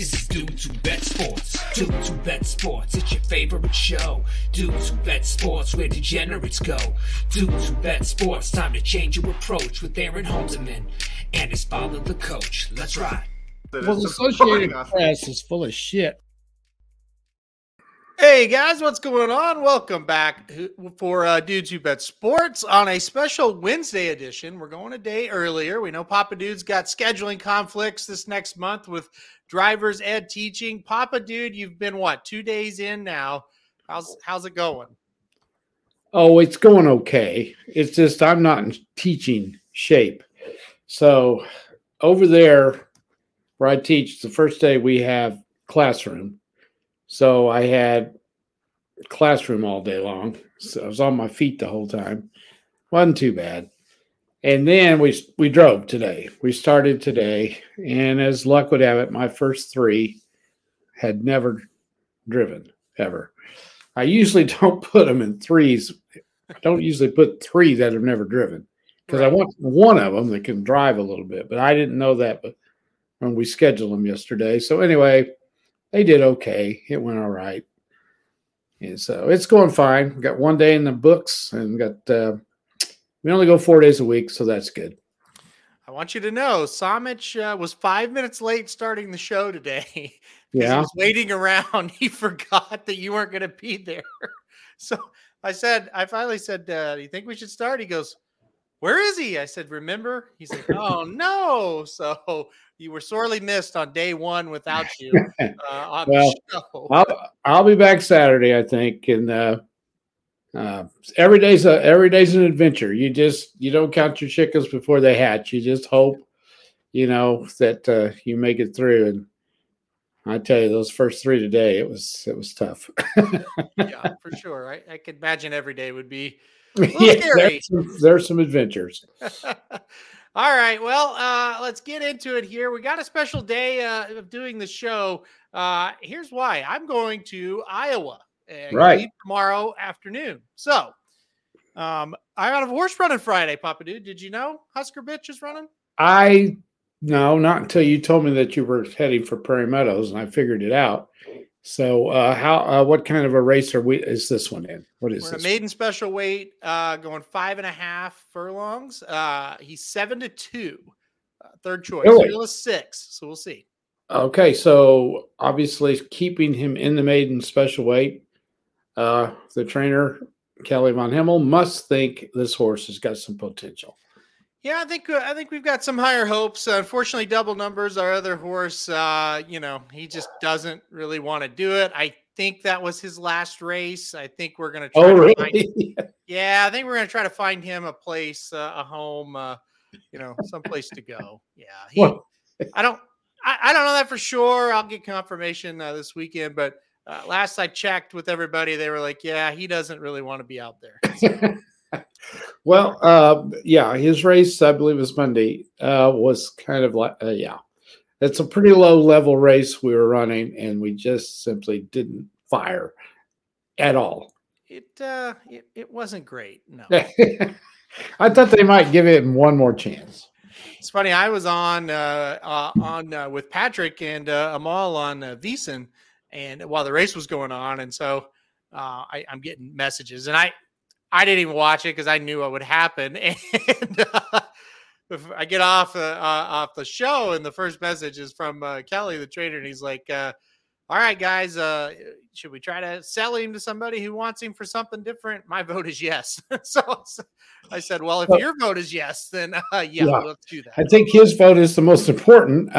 This is Dudes Who Bet Sports. Dudes Who Bet Sports. It's your favorite show. Dudes Who Bet Sports, where degenerates go. Dudes Who Bet Sports. Time to change your approach with Aaron Holzman and his father, the coach. Let's ride. Well, the Associated Press is full of shit. Hey guys, what's going on? Welcome back for uh, Dudes Who Bet Sports on a special Wednesday edition. We're going a day earlier. We know Papa Dude's got scheduling conflicts this next month with drivers ed teaching. Papa Dude, you've been what two days in now? How's how's it going? Oh, it's going okay. It's just I'm not in teaching shape. So over there where I teach, the first day we have classroom so I had classroom all day long. So I was on my feet the whole time. wasn't too bad. And then we we drove today. We started today, and as luck would have it, my first three had never driven ever. I usually don't put them in threes. I don't usually put three that have never driven because right. I want one of them that can drive a little bit. But I didn't know that when we scheduled them yesterday. So anyway, they did okay. It went all right. And so it's going fine. We got one day in the books and got uh, we only go four days a week, so that's good. I want you to know Samich uh, was five minutes late starting the show today. yeah. He was waiting around. He forgot that you weren't going to be there. so I said, I finally said, uh, Do you think we should start? He goes, Where is he? I said, Remember? He's like, Oh, no. So you were sorely missed on day one without you uh, on well, the show. I'll, I'll be back Saturday, I think, and uh, every day's a every day's an adventure. You just you don't count your chickens before they hatch. You just hope, you know, that uh, you make it through. And I tell you, those first three today, it was it was tough. yeah, for sure. I, I could imagine every day would be. yeah, there's some, there's some adventures. All right. Well, uh, let's get into it here. We got a special day uh, of doing the show. Uh, here's why I'm going to Iowa right. tomorrow afternoon. So um, I got a horse running Friday, Papa Dude. Did you know Husker Bitch is running? I no, not until you told me that you were heading for Prairie Meadows, and I figured it out. So, uh, how uh, what kind of a race are we? Is this one in? What is We're this? Maiden special weight, uh, going five and a half furlongs. Uh, he's seven to two, uh, third choice. Really? Six, so we'll see. Okay, so obviously keeping him in the maiden special weight, uh, the trainer Kelly Von Hemel must think this horse has got some potential. Yeah, I think uh, I think we've got some higher hopes. Uh, unfortunately, double numbers. Our other horse, uh, you know, he just doesn't really want to do it. I think that was his last race. I think we're gonna. Try oh, really? Find, yeah, I think we're gonna try to find him a place, uh, a home, uh, you know, some place to go. Yeah, he, I don't, I, I, don't know that for sure. I'll get confirmation uh, this weekend, but last I checked with everybody, they were like, "Yeah, he doesn't really want to be out there." So. well, uh, yeah, his race, I believe, was Monday, uh, was kind of like, uh, yeah, it's a pretty low level race we were running, and we just simply didn't fire at all. It uh, it, it wasn't great. No, I thought they might give it one more chance. It's funny. I was on uh, uh on uh, with Patrick and uh, Amal on uh, VSiN, and while the race was going on, and so uh, I, I'm getting messages, and I I didn't even watch it because I knew what would happen. And uh, I get off uh, uh, off the show, and the first message is from uh, Kelly, the trainer, and he's like, uh, "All right, guys, uh, should we try to sell him to somebody who wants him for something different?" My vote is yes. so I said, "Well, if your vote is yes, then yeah, yeah, let's do that." I think his vote is the most important.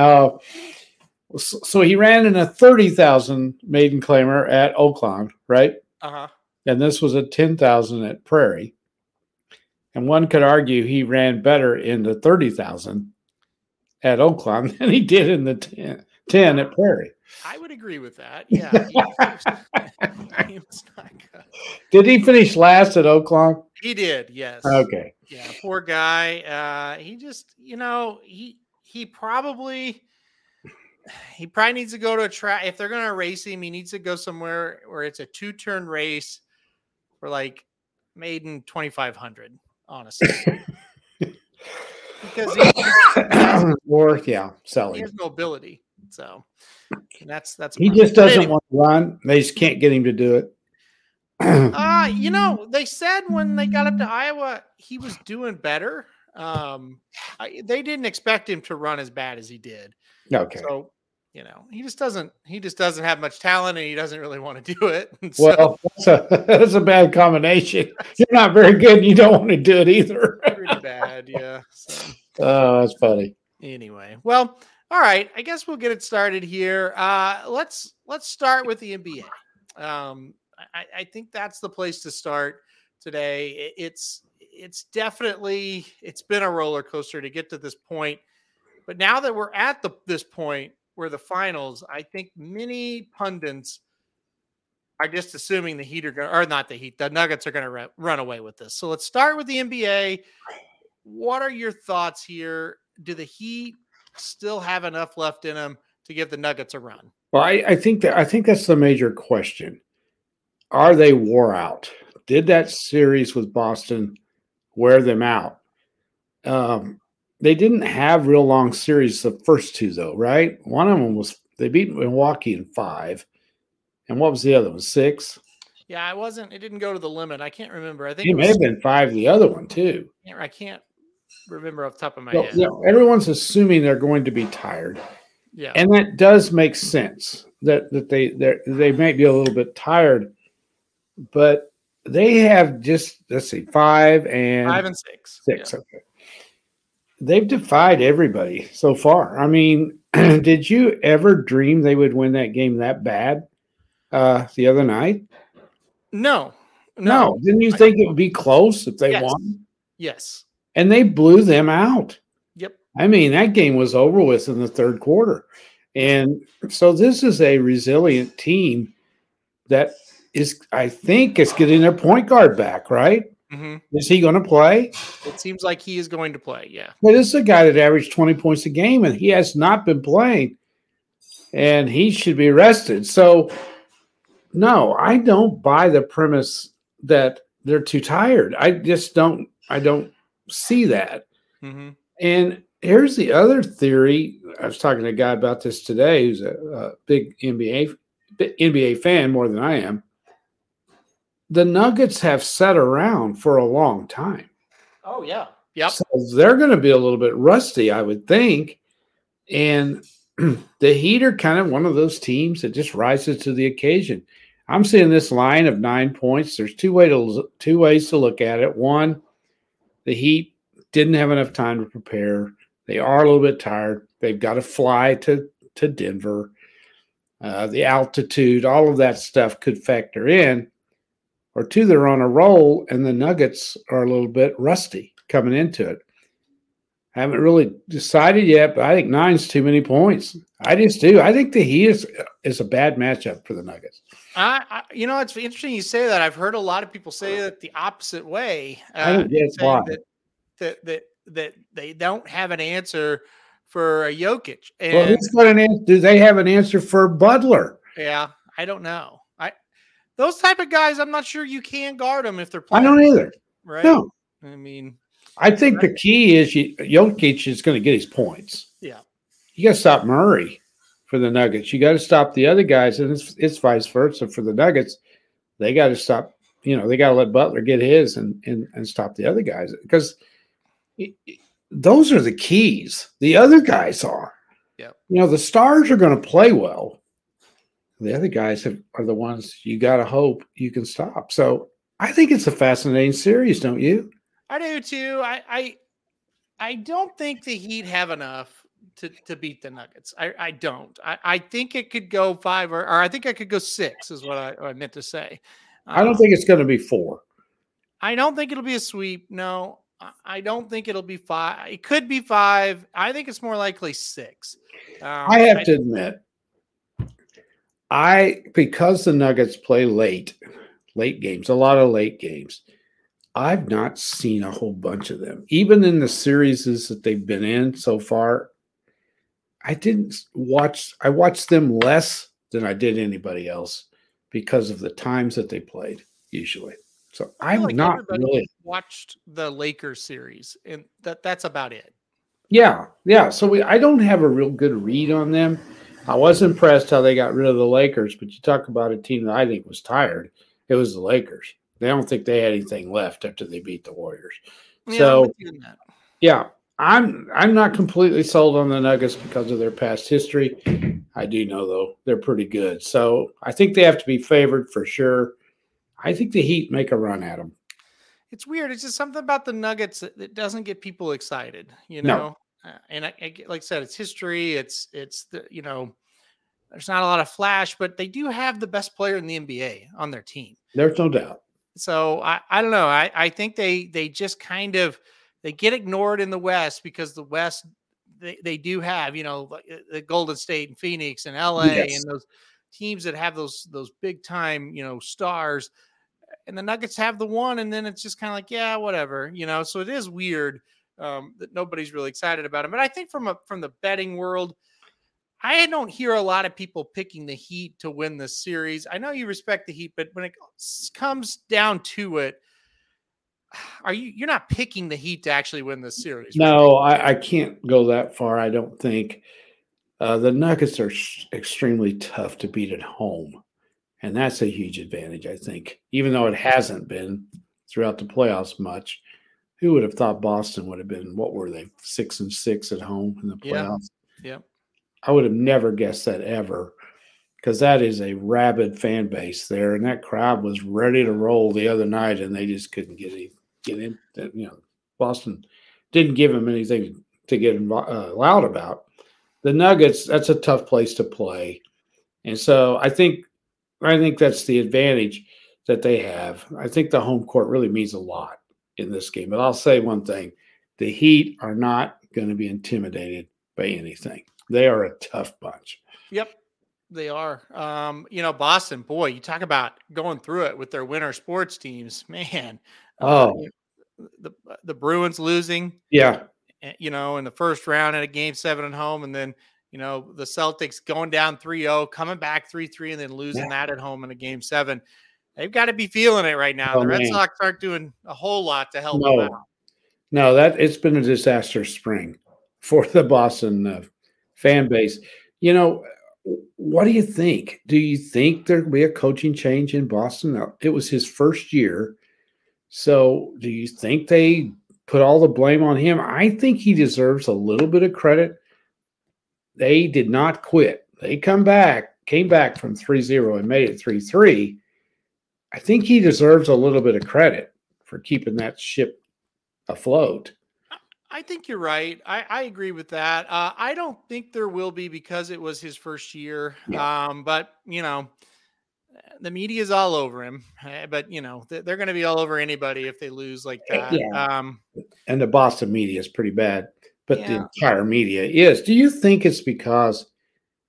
So he ran in a thirty thousand maiden claimer at Oaklawn, right? Uh huh and this was a 10,000 at Prairie. And one could argue he ran better in the 30,000 at Oaklawn than he did in the 10, 10 at Prairie. I would agree with that. Yeah. He, he did he finish last at Oaklawn? He did, yes. Okay. Yeah, poor guy. Uh, he just, you know, he he probably he probably needs to go to a track. If they're going to race him, he needs to go somewhere where it's a two turn race for like maiden 2500 honestly because he, or yeah selling he has mobility So that's that's he just doesn't anyway. want to run. They just can't get him to do it. uh, you know, they said when they got up to Iowa, he was doing better. Um, I, they didn't expect him to run as bad as he did. Okay. So you know, he just doesn't he just doesn't have much talent and he doesn't really want to do it. Well, that's a, that's a bad combination. You're not very good and you don't want to do it either. pretty bad, yeah. So. Oh, that's funny. Anyway, well, all right. I guess we'll get it started here. Uh, let's let's start with the NBA. Um, I, I think that's the place to start today. It's it's definitely it's been a roller coaster to get to this point, but now that we're at the this point where the finals, I think many pundits are just assuming the Heat are going or not the Heat, the Nuggets are going to run away with this. So let's start with the NBA. What are your thoughts here? Do the Heat still have enough left in them to give the Nuggets a run? Well, I, I think that I think that's the major question. Are they wore out? Did that series with Boston wear them out? Um, they didn't have real long series the first two though, right? One of them was they beat Milwaukee in five, and what was the other one? Six. Yeah, I wasn't. It didn't go to the limit. I can't remember. I think it, it may have been five. The other one too. I can't remember off the top of my head. everyone's assuming they're going to be tired. Yeah, and that does make sense. That that they they they might be a little bit tired, but they have just let's see five and five and six. Six. Yeah. Okay they've defied everybody so far. I mean, did you ever dream they would win that game that bad uh, the other night? No, no. no. Didn't you think I, it would be close if they yes. won? Yes. And they blew them out. Yep. I mean, that game was over with in the third quarter. And so this is a resilient team that is, I think, is getting their point guard back, right? Mm-hmm. Is he going to play? It seems like he is going to play. Yeah. But this is a guy that averaged 20 points a game, and he has not been playing, and he should be rested. So, no, I don't buy the premise that they're too tired. I just don't. I don't see that. Mm-hmm. And here's the other theory. I was talking to a guy about this today, who's a, a big NBA NBA fan more than I am the Nuggets have sat around for a long time. Oh yeah, yep. So they're going to be a little bit rusty, I would think. And the Heat are kind of one of those teams that just rises to the occasion. I'm seeing this line of nine points. There's two way to two ways to look at it. One, the Heat didn't have enough time to prepare. They are a little bit tired. They've got to fly to to Denver. Uh, the altitude, all of that stuff could factor in or two, they're on a roll and the Nuggets are a little bit rusty coming into it. I haven't really decided yet, but I think nine's too many points. I just do. I think the Heat is, is a bad matchup for the Nuggets. I, I, you know, it's interesting you say that. I've heard a lot of people say that the opposite way. Uh, I don't get why. That, that, that, that they don't have an answer for a Jokic. And, well, who's got an answer? Do they have an answer for Butler? Yeah, I don't know those type of guys, I'm not sure you can guard them if they're playing. I don't either. Right? No. I mean, I think right? the key is you, Jokic is going to get his points. Yeah. You got to stop Murray for the Nuggets. You got to stop the other guys, and it's, it's vice versa for the Nuggets. They got to stop. You know, they got to let Butler get his and and and stop the other guys because those are the keys. The other guys are. Yeah. You know, the stars are going to play well the other guys have, are the ones you got to hope you can stop. So I think it's a fascinating series, don't you? I do too. I I, I don't think the Heat have enough to, to beat the Nuggets. I, I don't. I, I think it could go five or, or I think I could go six is what I, I meant to say. Um, I don't um, think it's going to be four. I don't think it'll be a sweep. No, I don't think it'll be five. It could be five. I think it's more likely six. Um, I have I, to admit, I because the Nuggets play late, late games, a lot of late games. I've not seen a whole bunch of them. Even in the series that they've been in so far, I didn't watch I watched them less than I did anybody else because of the times that they played usually. So I'm like not really watched the Lakers series and that that's about it. Yeah. Yeah, so we, I don't have a real good read on them. I was impressed how they got rid of the Lakers, but you talk about a team that I think was tired. It was the Lakers. They don't think they had anything left after they beat the Warriors. Yeah, I'm so with you on that. yeah, I'm I'm not completely sold on the Nuggets because of their past history. I do know though they're pretty good. So I think they have to be favored for sure. I think the Heat make a run at them. It's weird. It's just something about the Nuggets that, that doesn't get people excited, you know. Uh, and I, I get- like I said, it's history. It's it's the you know, there's not a lot of flash, but they do have the best player in the NBA on their team. There's no doubt. So I, I don't know. I, I think they they just kind of they get ignored in the West because the West they, they do have you know like, uh, the Golden State and Phoenix and LA Yes. and those teams that have those those big time you know stars, and the Nuggets have the one, and then it's just kind of like yeah whatever you know. So it is weird um, that nobody's really excited about it. But I think from a from the betting world. I don't hear a lot of people picking the Heat to win this series. I know you respect the Heat, but when it comes down to it, are you you're not picking the Heat to actually win this series? No, I, I can't go that far. I don't think. Uh, the Nuggets are s- extremely tough to beat at home, and that's a huge advantage. I think, even though it hasn't been throughout the playoffs much. Who would have thought Boston would have been? What were they? Six and six at home in the Yeah. playoffs. Yep. I would have never guessed that ever, because that is a rabid fan base there, and that crowd was ready to roll the other night, and they just couldn't get any, get in. You know, Boston didn't give them anything to get uh, loud about. The Nuggets, that's a tough place to play, and so I think, I think that's the advantage that they have. I think the home court really means a lot in this game. But I'll say one thing: the Heat are not going to be intimidated by anything. They are a tough bunch. Yep. They are. Um, you know, Boston, boy, you talk about going through it with their winter sports teams, man. uh, Oh. the the Bruins losing, Yeah, eh, you know, in the first round at a game seven at home, and then you know the Celtics going down 3-0, coming back 3-3, and then losing Yeah. that at home in a game seven. They've got to be feeling it right now. Oh, the Red man. Sox aren't doing a whole lot to help them no, out. no, that it's been a disaster spring for the Boston uh, fan base. You know, what do you think? Do you think there will be a coaching change in Boston? It was his first year, so do you think they put all the blame on him? I think he deserves a little bit of credit. They did not quit. They come back, came back from 3-0 and made it 3-3. I think he deserves a little bit of credit for keeping that ship afloat. I think you're right. I, I agree with that. Uh, I don't think there will be because it was his first year. Um, but you know, the media is all over him. Uh, But you know, they're going to be all over anybody if they lose like that. Yeah. Um, And the Boston media is pretty bad, but the entire media is. Do you think it's because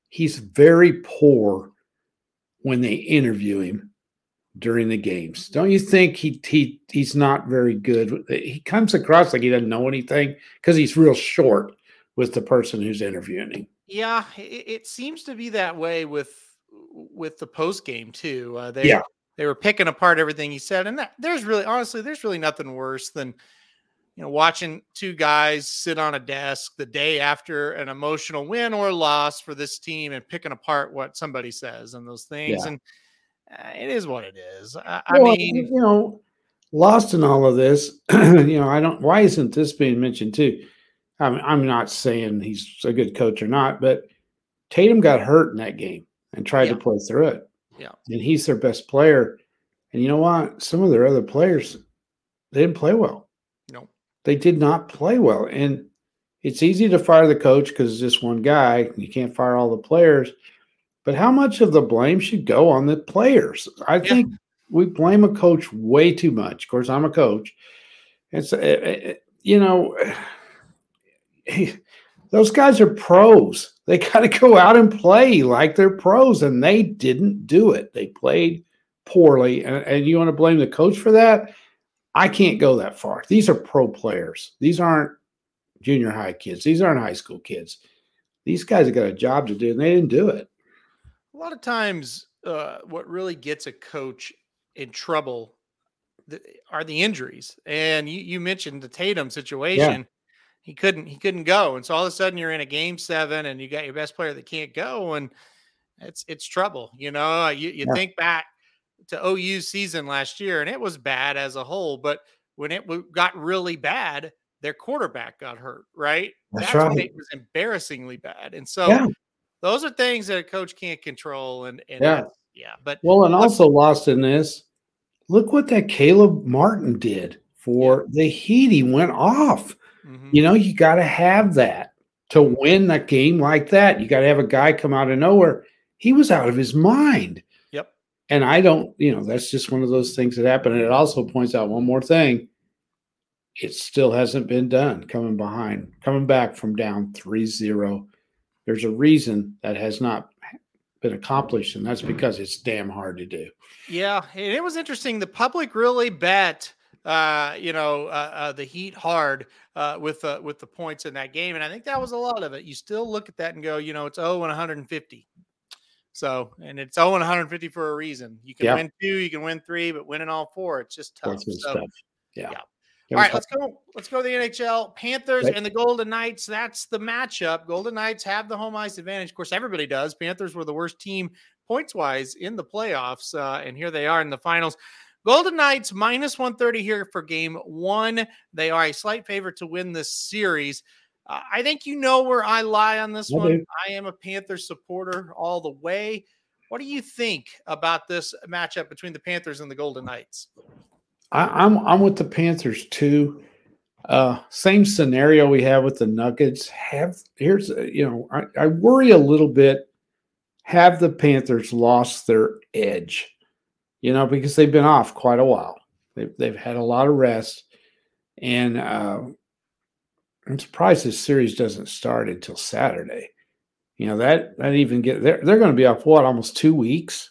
he's very poor when they interview him during the games? Don't you think he he he's not very good? He comes across like he doesn't know anything because he's real short with the person who's interviewing him. yeah, it, it seems to be that way with with the post game too. Uh, they Yeah. they were picking apart everything he said, and that, there's really honestly there's really nothing worse than you know watching two guys sit on a desk the day after an emotional win or loss for this team and picking apart what somebody says and those things. Yeah. And Uh, it is what it is. I, I Well, mean, you know, lost in all of this, you know, I don't. Why isn't this being mentioned too? I'm, I'm not saying he's a good coach or not, but Tatum got hurt in that game and tried Yeah. to play through it. Yeah. and he's their best player. And you know what? Some of their other players, they didn't play well. no, They did not play well, and it's easy to fire the coach because it's just one guy. You can't fire all the players. But how much of the blame should go on the players? I Yeah. think we blame a coach way too much. Of course, I'm a coach. It's uh, uh, you know, those guys are pros. They got to go out and play like they're pros, and they didn't do it. They played poorly, and, and you want to blame the coach for that? I can't go that far. These are pro players. These aren't junior high kids. These aren't high school kids. These guys have got a job to do, and they didn't do it. A lot of times, uh, what really gets a coach in trouble are the injuries. And you, you mentioned the Tatum situation. he couldn't he couldn't go, and so all of a sudden you're in a game seven, and you got your best player that can't go, and it's it's trouble. You know, you, you yeah. think back to OU season last year, and it was bad as a whole, but when it got really bad, their quarterback got hurt, right? That's, That's right. it was embarrassingly bad. And so yeah. Those are things that a coach can't control. And, and yeah. yeah. But well, and also lost in this, look what that Caleb Martin did for yeah. the Heat. He went off. Mm-hmm. You know, you got to have that to win a game like that. You got to have a guy come out of nowhere. He was out of his mind. Yep. And I don't, you know, that's just one of those things that happen. And it also points out one more thing it still hasn't been done coming behind, coming back from down 3 0. There's a reason that has not been accomplished, and that's because it's damn hard to do. Yeah. And it was interesting. The public really bet. Uh, you know, uh, uh, the Heat hard uh, with uh, with the points in that game, and I think that was a lot of it. You still look at that and go, you know, it's 0 and 150. So, and it's 0 and 150 for a reason. You can win two, you can win three, but winning all four, it's just tough. So, yeah. yeah. All right, let's go. Let's go to the NHL. Panthers right. and the Golden Knights. That's the matchup. Golden Knights have the home ice advantage. Of course, everybody does. Panthers were the worst team points wise in the playoffs, uh, and here they are in the finals. Golden Knights minus 130 here for game one. They are a slight favorite to win this series. Uh, I think you know where I lie on this one. I am a Panthers supporter all the way. What do you think about this matchup between the Panthers and the Golden Knights? I, am I'm, I'm with the Panthers too. Uh, same scenario we have with the Nuggets. Have here's uh, you know I, I worry a little bit. Have the Panthers lost their edge? You know because they've been off quite a while. They've they've had a lot of rest, and uh, I'm surprised this series doesn't start until Saturday. You know that that even get they're they're going to be off what almost two weeks.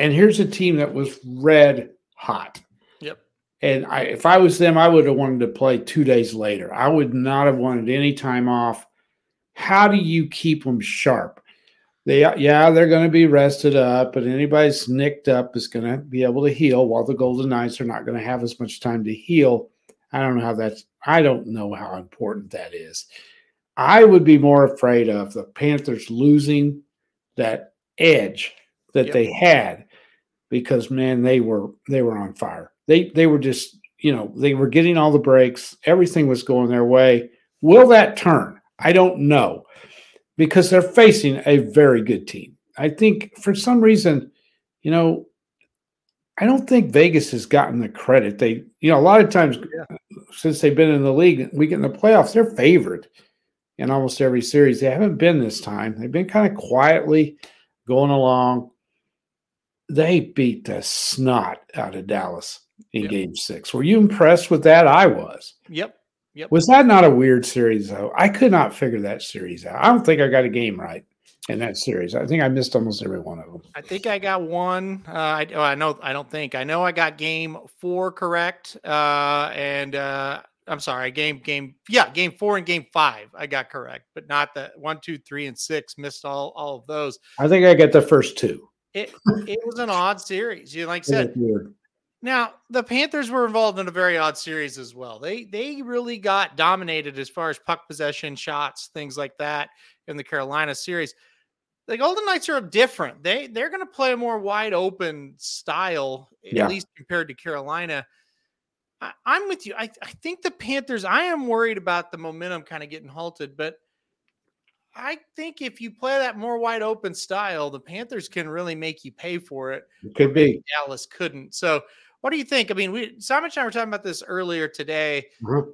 And here's a team that was red hot. Yep. And I, if I was them, I would have wanted to play two days later. I would not have wanted any time off. How do you keep them sharp? They, yeah, they're going to be rested up, but anybody that's nicked up is going to be able to heal. While the Golden Knights are not going to have as much time to heal. I don't know how that's. I don't know how important that is. I would be more afraid of the Panthers losing that edge that yep. they had because man, they were they were on fire. They they were just you know they were getting all the breaks. Everything was going their way. Will that turn? I don't know because they're facing a very good team. I think for some reason, you know, I don't think Vegas has gotten the credit they, you know, a lot of times yeah. since they've been in the league, we get in the playoffs, they're favored in almost every series. They haven't been this time. They've been kind of quietly going along they beat the snot out of Dallas in yep. game six. Were you impressed with that? I was. Yep. Yep. Was that not a weird series though? I could not figure that series out. I don't think I got a game right in that series. I think I missed almost every one of them. I think I got one. Uh, I, oh, I know. I don't think I know. I got game four correct, uh, and uh, I'm sorry, game game yeah, game four and game five I got correct, but not the one, two, three, and six. Missed all all of those. I think I get the first two it it was an odd series. You like I said. Now the Panthers were involved in a very odd series as well. They they really got dominated as far as puck possession, shots, things like that in the Carolina series. The Golden Knights are different. They they're going to play a more wide open style, yeah. at least compared to Carolina. I, am with you. I, I think the Panthers. I am worried about the momentum kind of getting halted, but I think if you play that more wide open style, the Panthers can really make you pay for it. It could be. Dallas couldn't. So, what do you think? I mean, we Simon and I were talking about this earlier today. Mm-hmm.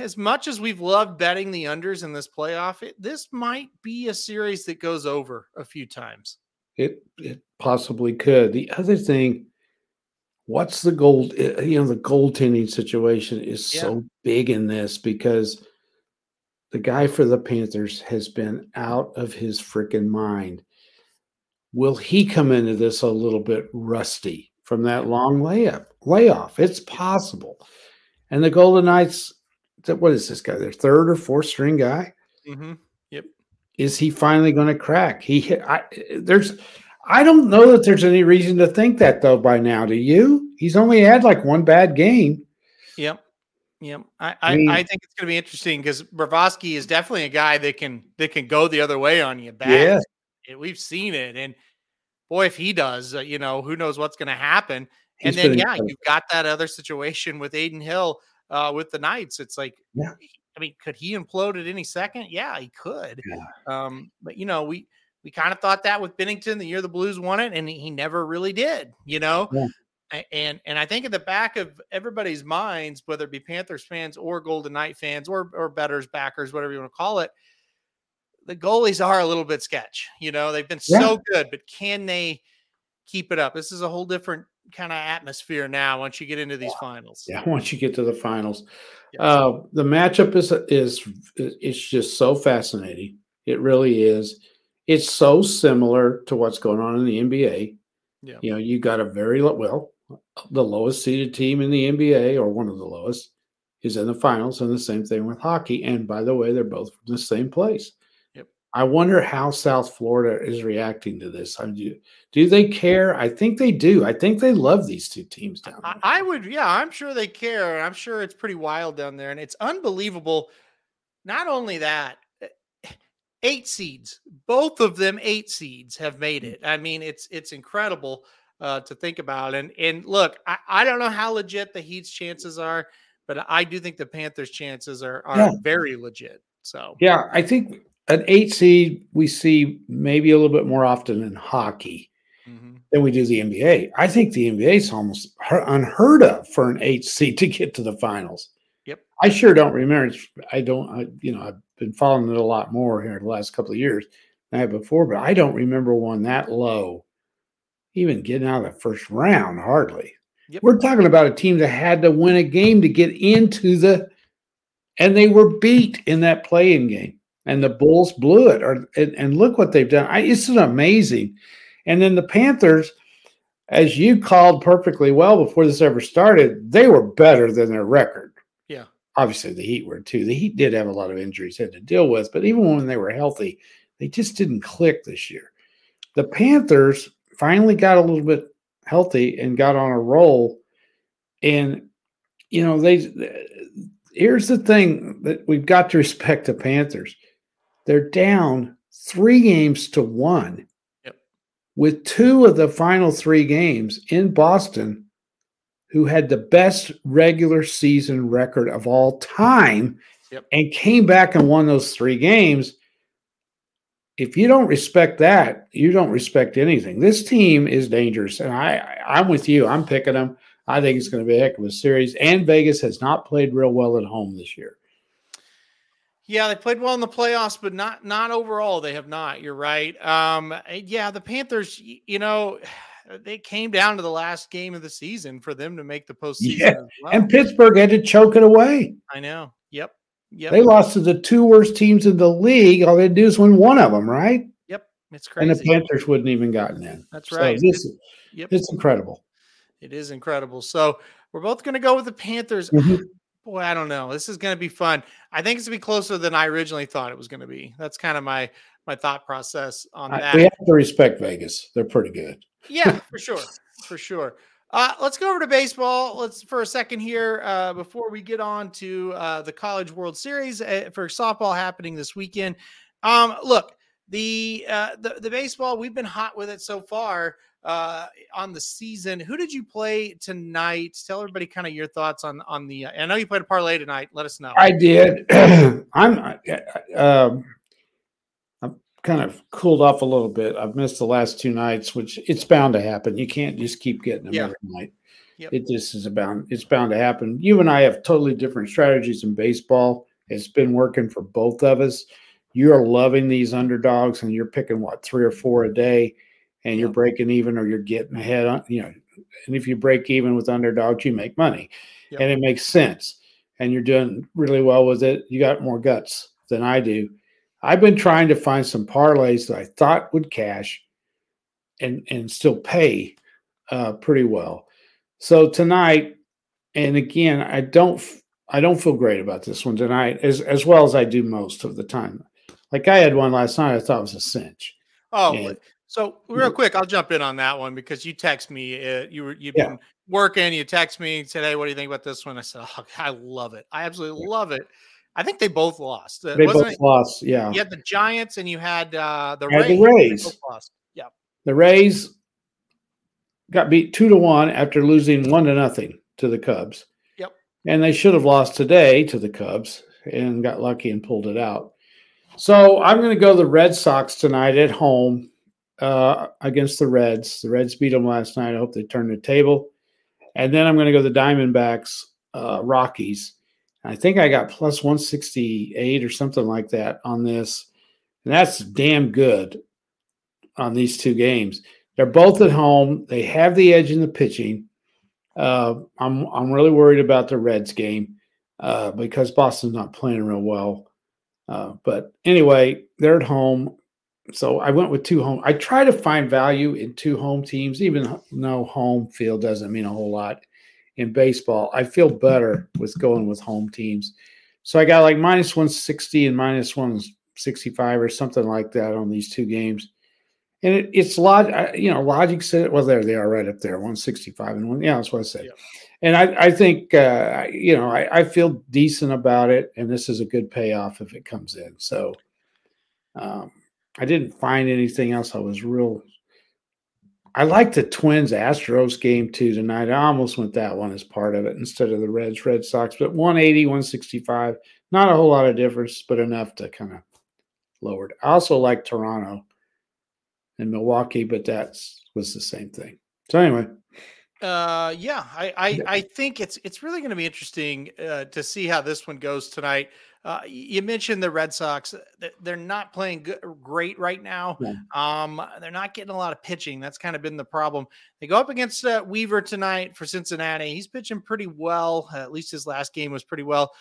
As much as we've loved betting the unders in this playoff, it, this might be a series that goes over a few times. It it possibly could. The other thing, what's the gold? Eh, you know, the goaltending situation is yeah. so big in this because the guy for the Panthers has been out of his freaking mind. Will he come into this a little bit rusty from that long layup layoff? It's possible. And the Golden Knights, what is this guy? Their third or fourth string guy? Mm-hmm. Yep. Is he finally going to crack? He hit. I, there's. I don't know that there's any reason to think that though. By now, do you? He's only had like one bad game. Yep. Yeah, I, I, I, mean, I think it's going to be interesting because Bobrovsky is definitely a guy that can that can go the other way on you. Bad. Yeah, we've seen it, and boy, if he does, uh, you know, who knows what's going to happen. And then yeah, you've got that other situation with Adin Hill uh, with the Knights. It's like, yeah. I mean, could he implode at any second? Yeah, he could. Yeah. Um, but you know, we we kind of thought that with Binnington the year the Blues won it, and he never really did. You know, yeah and and I think in the back of everybody's minds, whether it be Panthers fans or Golden Knight fans or or betters, backers, whatever you want to call it, the goalies are a little bit sketch. You know, they've been yeah. so good, but can they keep it up? This is a whole different kind of atmosphere now once you get into these finals. Yeah, once you get to the finals, uh, the matchup is is it's just so fascinating. It really is. It's so similar to what's going on in the NBA. Yeah. You know, you got a very well the lowest seeded team in the NBA, or one of the lowest, is in the finals, and the same thing with hockey. And by the way, they're both from the same place. Yep. I wonder how South Florida is reacting to this. I do, do they care? I think they do. I think they love these two teams down there. I, I would, yeah, I'm sure they care. I'm sure it's pretty wild down there, and it's unbelievable. Not only that, eh, eight seeds, both of them eight seeds have made mm. it. I mean, it's it's incredible uh, to think about. And and look, I, I don't know how legit the Heat's chances are, but I do think the Panthers' chances are are yeah. very legit. So yeah, I think an eight seed we see maybe a little bit more often in hockey mm-hmm. than we do the NBA. I think the NBA is almost unheard of for an eight seed to get to the finals. Yep. I sure don't remember. I don't. I, you know, I've been following it a lot more here in the last couple of years than I have before, but I don't remember one that low even getting out of the first round, hardly. Yep. We're talking about a team that had to win a game to get into the, and they were beat in that play-in game, and the Bulls blew it. Or and, and look what they've done. I, it's amazing. And then the Panthers, as you called perfectly well before this ever started, they were better than their record. Yeah. Obviously, the Heat were too. The Heat did have a lot of injuries had to deal with, but even when they were healthy, they just didn't click this year. The Panthers finally got a little bit healthy and got on a roll. And, you know, they, here's the thing that we've got to respect the Panthers. They're down three games to one yep. with two of the final three games in Boston, who had the best regular season record of all time yep. and came back and won those three games if you don't respect that, you don't respect anything. This team is dangerous, and I I'm with you. I'm picking them. I think it's going to be a heck of a series. And Vegas has not played real well at home this year. Yeah, they played well in the playoffs, but not not overall. They have not. You're right. Um, yeah, the Panthers. You know, they came down to the last game of the season for them to make the postseason. Yeah. Well. And Pittsburgh had to choke it away. I know. Yep. Yep. They lost to the two worst teams in the league. All they do is win one of them, right? Yep. It's crazy. And the Panthers wouldn't even gotten in. That's right. So this, yep. It's incredible. It is incredible. So we're both going to go with the Panthers. Mm-hmm. Boy, I don't know. This is going to be fun. I think it's going to be closer than I originally thought it was going to be. That's kind of my my thought process on that. We have to respect Vegas. They're pretty good. Yeah, for sure. For sure. Uh, let's go over to baseball. Let's for a second here uh, before we get on to uh, the College World Series uh, for softball happening this weekend. Um, look, the, uh, the the baseball we've been hot with it so far uh, on the season. Who did you play tonight? Tell everybody kind of your thoughts on on the. I know you played a parlay tonight. Let us know. I did. I'm. Um, kind of cooled off a little bit. I've missed the last two nights, which it's bound to happen. You can't just keep getting them yeah. every night. Yep. It just is bound. It's bound to happen. You and I have totally different strategies in baseball. It's been working for both of us. You're loving these underdogs, and you're picking what three or four a day, and you're breaking even or you're getting ahead on. You know, and if you break even with underdogs, you make money, yep. and it makes sense. And you're doing really well with it. You got more guts than I do I've been trying to find some parlays that I thought would cash and and still pay uh, pretty well. So tonight, and again, I don't I don't feel great about this one tonight as as well as I do most of the time. Like I had one last night, I thought it was a cinch. Oh, and, So real quick, I'll jump in on that one because you text me. Uh, you were you've Yeah. been working. You text me and said, "Hey, what do you think about this one?" I said, oh, "I love it. I absolutely love it." I think they both lost. They wasn't both it? lost. Yeah. You had the Giants and you had uh, the Rays. the They Rays. both lost. Yeah. The Rays got beat two to one after losing one to nothing to the Cubs. Yep. And they should have lost today to the Cubs and got lucky and pulled it out. So I'm going to go the Red Sox tonight at home uh, against the Reds. The Reds beat them last night. I hope they turn the table. And then I'm going to go the Diamondbacks, uh, Rockies. I think I got plus 168 or something like that on this. And that's damn good on these two games. They're both at home. They have the edge in the pitching. Uh, I'm I'm really worried about the Reds game uh, because Boston's not playing real well. Uh, but anyway, they're at home, so I went with two home. I try to find value in two home teams, even though home field doesn't mean a whole lot in baseball. I feel better with going with home teams. So I got like minus 160 and minus 165 or something like that on these two games. And it, it's log, you know, logic said, well, there they are right up there, 165 and one. Yeah, that's what I said. Yeah. And I, I think, uh, you know, I, I feel decent about it. And this is a good payoff if it comes in. So um, I didn't find anything else I was real. I like the Twins Astros game too tonight. I almost went that one as part of it instead of the Reds Red Sox, but 180, 165, not a whole lot of difference, but enough to kind of lower it. I also like Toronto and Milwaukee, but that was the same thing. So anyway, Uh, yeah, I, I, I think it's it's really going to be interesting uh, to see how this one goes tonight. Uh, you mentioned the Red Sox; they're not playing good, great right now. Yeah. Um, they're not getting a lot of pitching. That's kind of been the problem. They go up against uh, Weaver tonight for Cincinnati. He's pitching pretty well. Uh, at least his last game was pretty well.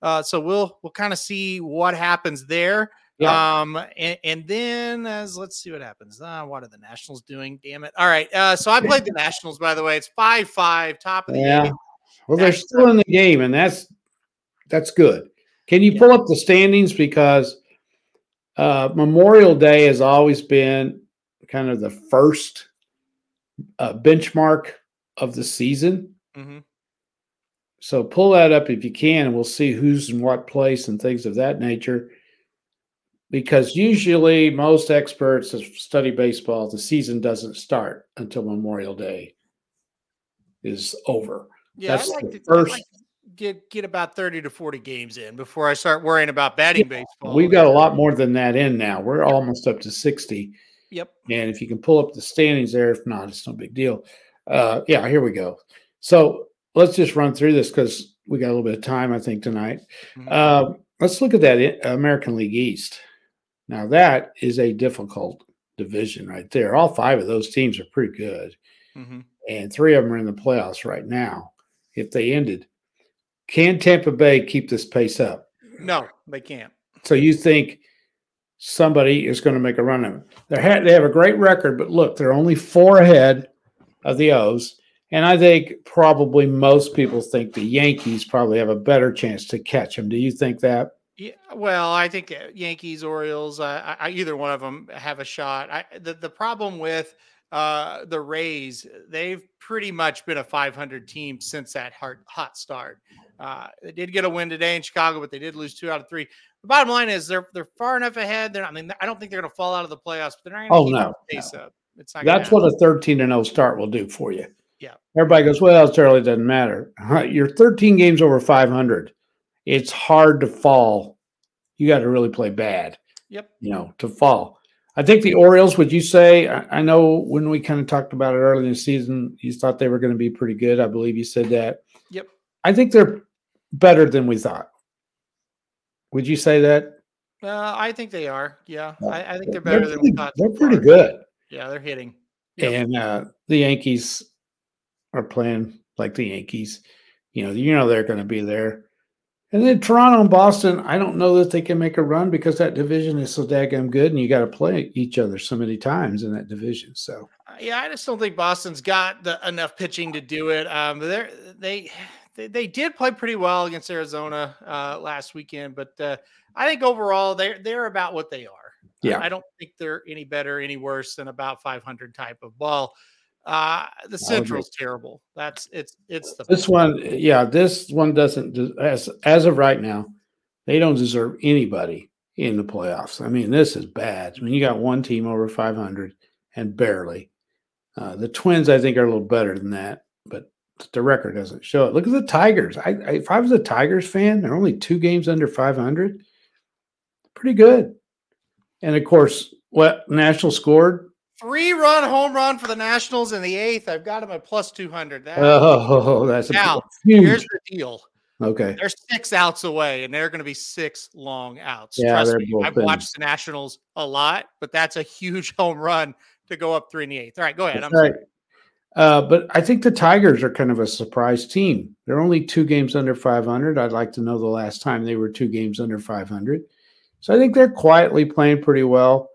Uh, so we'll we'll kind of see what happens there. Yeah. Um, and, and then as let's see what happens. Uh, what are the Nationals doing? Damn it! All right. Uh, so I played the Nationals, by the way. It's five five, top of the yeah. eighth. Well, they're still in the game, and that's that's good. Can you pull up the standings because uh, Memorial Day has always been kind of the first uh, benchmark of the season. Mhm. So pull that up if you can, and we'll see who's in what place and things of that nature. Because usually, most experts that study baseball, the season doesn't start until Memorial Day is over. Yeah, That's like, the to, first- like get get about thirty to forty games in before I start worrying about batting baseball. We've got a lot more than that in now. We're almost up to 60. Yep. And if you can pull up the standings there, if not, it's no big deal. Uh, yeah, here we go. So let's just run through this because we got a little bit of time, I think, tonight. Mhm. Uh, let's look at that American League East. Now, that is a difficult division right there. All five of those teams are pretty good, Mhm. and three of them are in the playoffs right now. If they ended, can Tampa Bay keep this pace up? No, they can't. So you think somebody is going to make a run of it? They ha- they have a great record, but look, they're only four ahead of the O's, and I think probably most people think the Yankees probably have a better chance to catch them. Do you think that? Yeah, well, I think uh, Yankees, Orioles, uh, I, I, either one of them have a shot. I, the the problem with uh, the Rays, they've pretty much been a 500 team since that hot, hot start. Uh, they did get a win today in Chicago, but they did lose two out of three. The bottom line is they're they're far enough ahead. They're, I mean, I don't think they're going to fall out of the playoffs, but they're not Oh, going to no, keep the pace up. It's not. That's what a 13 and 0 start will do for you. Yeah. Everybody goes, well, it's early, doesn't matter. You're 13 games over 500. It's hard to fall. You got to really play bad. Yep. you know, to fall. I think the Orioles, would you say? I, know when we kind of talked about it early in the season, you thought they were going to be pretty good. I believe you said that. Yep. I think they're better than we thought. Would you say that? Uh, I think they are. Yeah, Yeah. I, I think they're better than pretty, we thought. They're pretty far. good. Yeah, they're hitting. Yep. And uh, the Yankees are playing like the Yankees. You know, you know they're going to be there. And then Toronto and Boston, I don't know that they can make a run because that division is so daggum good, and you got to play each other so many times in that division. So Uh, Yeah, I just don't think Boston's got the, enough pitching to do it. Um, they they they did play pretty well against Arizona uh, last weekend, but uh, I think overall they're they're about what they are. Yeah. I don't think they're any better, any worse than about 500 type of ball. Uh, the Central's terrible. That's it's it's the This one, yeah, this one doesn't as as of right now, they don't deserve anybody in the playoffs. I mean, this is bad. I mean, you got one team over 500 and barely. Uh, the Twins, I think, are a little better than that, but the record doesn't show it. Look at the Tigers. I, I if I was a Tigers fan, they're only two games under 500. Pretty good. And of course, what National scored? Three run home run for the Nationals in the eighth. I've got them at plus 200. That, Oh, that's a Now, huge. here's the deal. Okay. They're six outs away, and they're going to be six long outs. Yeah, Trust me, I've watched the Nationals a lot, but that's a huge home run to go up three in the eighth. All right, go ahead. I'm That's right. Uh, but I think the Tigers are kind of a surprise team. They're only two games under 500. I'd like to know the last time they were two games under 500. So I think they're quietly playing pretty well.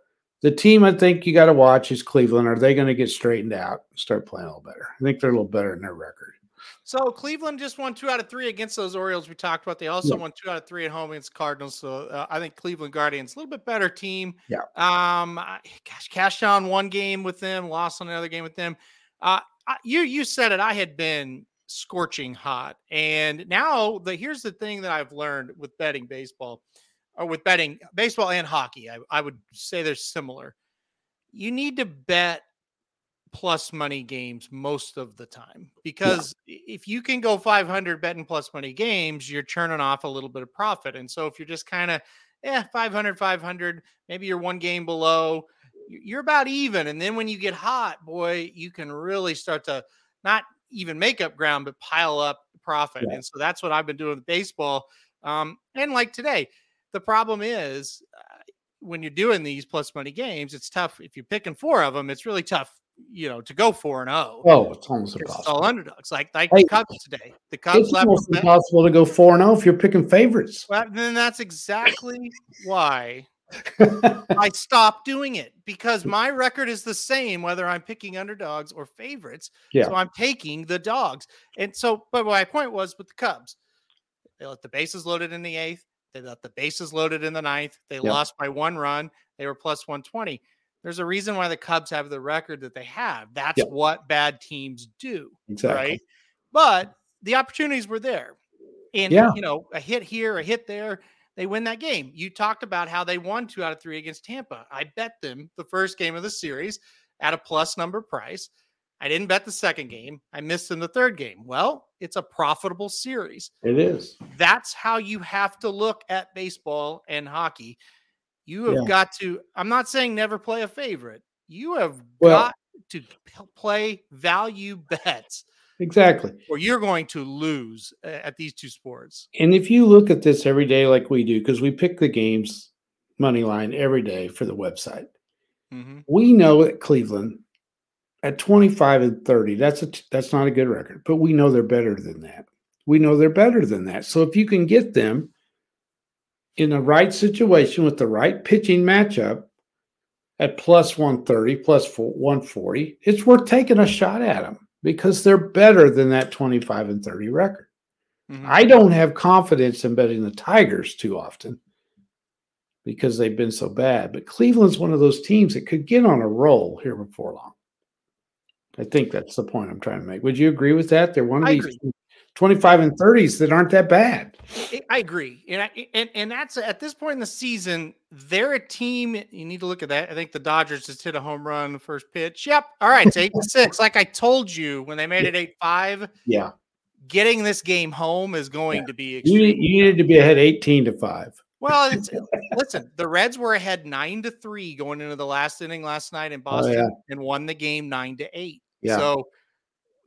The team I think you got to watch is Cleveland. Are they going to get straightened out and start playing a little better? I think they're a little better in their record. So Cleveland just won two out of three against those Orioles we talked about. They also Yeah. won two out of three at home against Cardinals. So uh, I think Cleveland Guardians a little bit better team. Yeah. Um. Gosh, cashed on one game with them, lost on another game with them. Uh, you you said it. I had been scorching hot, and now the here's the thing that I've learned with betting baseball, or with betting baseball and hockey. I, I would say they're similar. You need to bet plus money games most of the time because i- if you can go 500 betting plus money games you're churning off a little bit of profit and so if you're just kind of yeah 500 500 maybe you're one game below you're about even and then when you get hot boy you can really start to not even make up ground but pile up profit Yeah. and so that's what i've been doing with baseball um, and like today the problem is uh, when you're doing these plus money games it's tough if you're picking four of them it's really tough you know to go four and oh Oh, it's almost it's impossible. all underdogs like like Hey, the Cubs today. The Cubs It's left. almost impossible to go 4 and 0 if you're picking favorites. Well, then that's exactly why I stopped doing it because my record is the same whether I'm picking underdogs or favorites. Yeah. So I'm taking the dogs. And so, but my point was with the Cubs, they let the bases loaded in the eighth. They let the bases loaded in the ninth. They lost by one run. They were plus 120. There's a reason why the Cubs have the record that they have. That's Yep. what bad teams do. exactly. right? But the opportunities were there. And Yeah. you know, a hit here, a hit there, they win that game. You talked about how they won two out of three against Tampa. I bet them the first game of the series at a plus number price. I didn't bet the second game. I missed in the third game. Well, it's a profitable series. It is. That's how you have to look at baseball and hockey. You have Yeah. got to, I'm not saying never play a favorite. You have Well- got to play value bets Exactly. or you're going to lose uh, at these two sports. And if you look at this every day like we do, because we pick the games money line every day for the website, Mm-hmm. we know that Cleveland at 25 and 30, that's a that's not a good record, but we know they're better than that. We know they're better than that. So if you can get them in the right situation with the right pitching matchup at plus 130, plus 140, it's worth taking a shot at them because they're better than that 25 and 30 record. Mm-hmm. I don't have confidence in betting the Tigers too often because they've been so bad. But Cleveland's one of those teams that could get on a roll here before long. I think that's the point I'm trying to make. Would you agree with that? They're one of I these agree. 25 and 30s that aren't that bad. I- agree, and I, and and that's at this point in the season, they're a team. You need to look at that. I think the Dodgers just hit a home run the first pitch. Yep. All right, it's eight to six. Like I told you when they made it eight five, Yeah. getting this game home is going Yeah. to be You, you needed to be ahead 18 to 5. Well, it's, listen, the Reds were ahead nine to three going into the last inning last night in Oh, Boston yeah. and won the game nine to eight. Yeah. So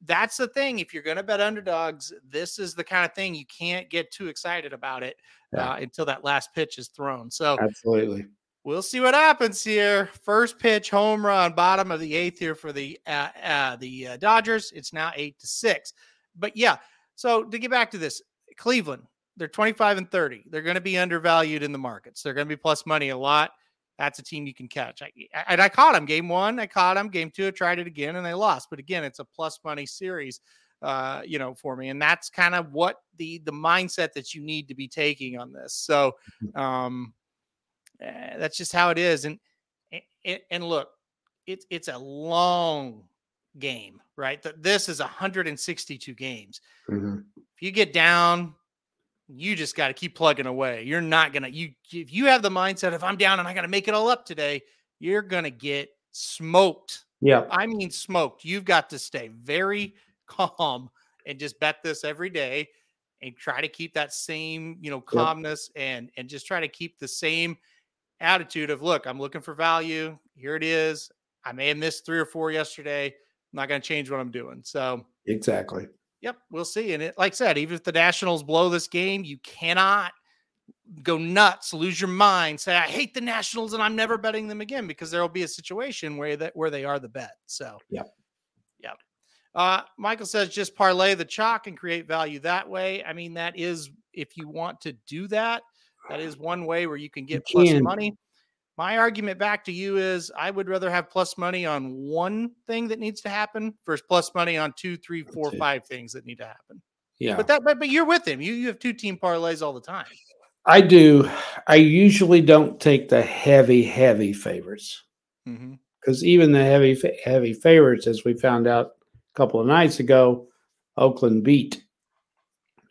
that's the thing. If you're going to bet underdogs, this is the kind of thing you can't get too excited about it Yeah. uh, until that last pitch is thrown. So Absolutely. we'll see what happens here. First pitch, home run, bottom of the eighth here for the uh, uh, the uh, Dodgers. It's now eight to six. But yeah, so to get back to this, Cleveland, they're 25 and 30. They're going to be undervalued in the markets. They're going to be plus money a lot. That's a team you can catch. I, I- and I caught them game one. I caught them game two. I tried it again and they lost. But again, it's a plus money series, uh, you know, for me. And that's kind of what the the mindset that you need to be taking on this. So, um, eh, that's just how it is. And And, and look, it's it's a long game, right? This is 162 games. Mm-hmm. If you get down, you just got to keep plugging away. You're not gonna you if you have the mindset if I'm down and I got to make it all up today, you're gonna get smoked. Yeah, I mean smoked. You've got to stay very calm and just bet this every day and try to keep that same you know calmness yep. and and just try to keep the same attitude of look i'm looking for value here it is i may have missed three or four yesterday i'm not going to change what i'm doing so exactly yep we'll see and it like i said even if the nationals blow this game you cannot go nuts lose your mind say i hate the nationals and i'm never betting them again because there will be a situation where that where they are the bet so yeah uh, Michael says just parlay the chalk and create value that way. I mean, that is if you want to do that, that is one way where you can get you plus can. money. My argument back to you is I would rather have plus money on one thing that needs to happen versus plus money on two, three, four, five things that need to happen. Yeah. But that but, but you're with him. You you have two team parlays all the time. I do. I usually don't take the heavy, heavy favorites. Because mm-hmm. even the heavy, heavy favorites, as we found out a couple of nights ago, Oakland beat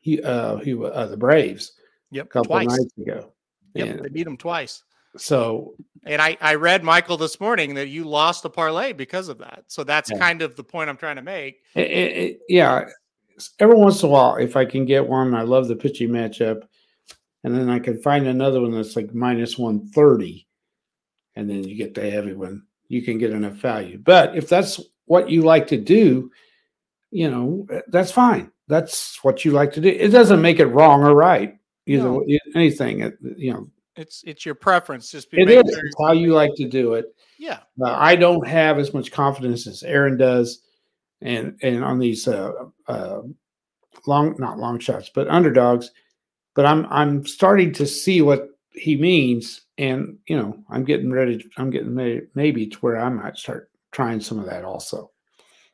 he, uh, he, uh, the Braves. Yep, a couple twice. of nights ago. Yep, and they beat them twice. So, and I I read Michael this morning that you lost a parlay because of that. So that's yeah. kind of the point I'm trying to make. It, it, yeah, every once in a while, if I can get one, I love the pitching matchup, and then I can find another one that's like minus one thirty, and then you get the heavy one. You can get enough value. But if that's what you like to do, you know, that's fine. That's what you like to do. It doesn't make it wrong or right. Either no. anything, eh, you know. It's it's your preference. Just be it is. Sure it's how you like to do it. Yeah. Uh, I don't have as much confidence as Aaron does, and and on these uh, uh, long not long shots, but underdogs. But I'm I'm starting to see what he means, and you know I'm getting ready. To, I'm getting maybe, maybe to where I might start trying some of that also.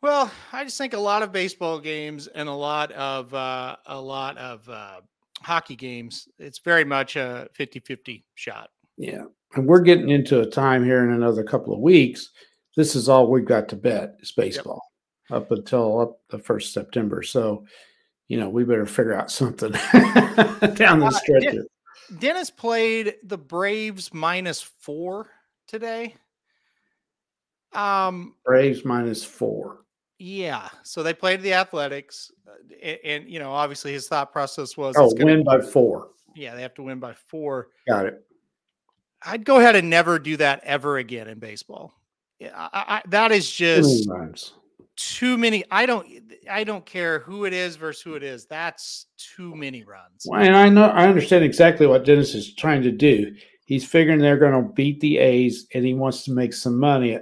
Well, I just think a lot of baseball games and a lot of uh, a lot of uh, hockey games, it's very much a 50-50 shot. Yeah. And we're getting into a time here in another couple of weeks. This is all we've got to bet is baseball yep. up until up the first September. So, you know, we better figure out something down the uh, stretch. Uh, Dennis played the Braves minus four today. Um, Braves minus four. Yeah, so they played the Athletics, uh, and, and, you know, obviously his thought process was oh, win by four. Yeah, they have to win by four. Got it. I'd go ahead and never do that ever again in baseball. I, I, that is just too many. I don't. I don't care who it is versus who it is. That's too many runs. Well, and I know I understand exactly what Dennis is trying to do. He's figuring they're going to beat the A's, and he wants to make some money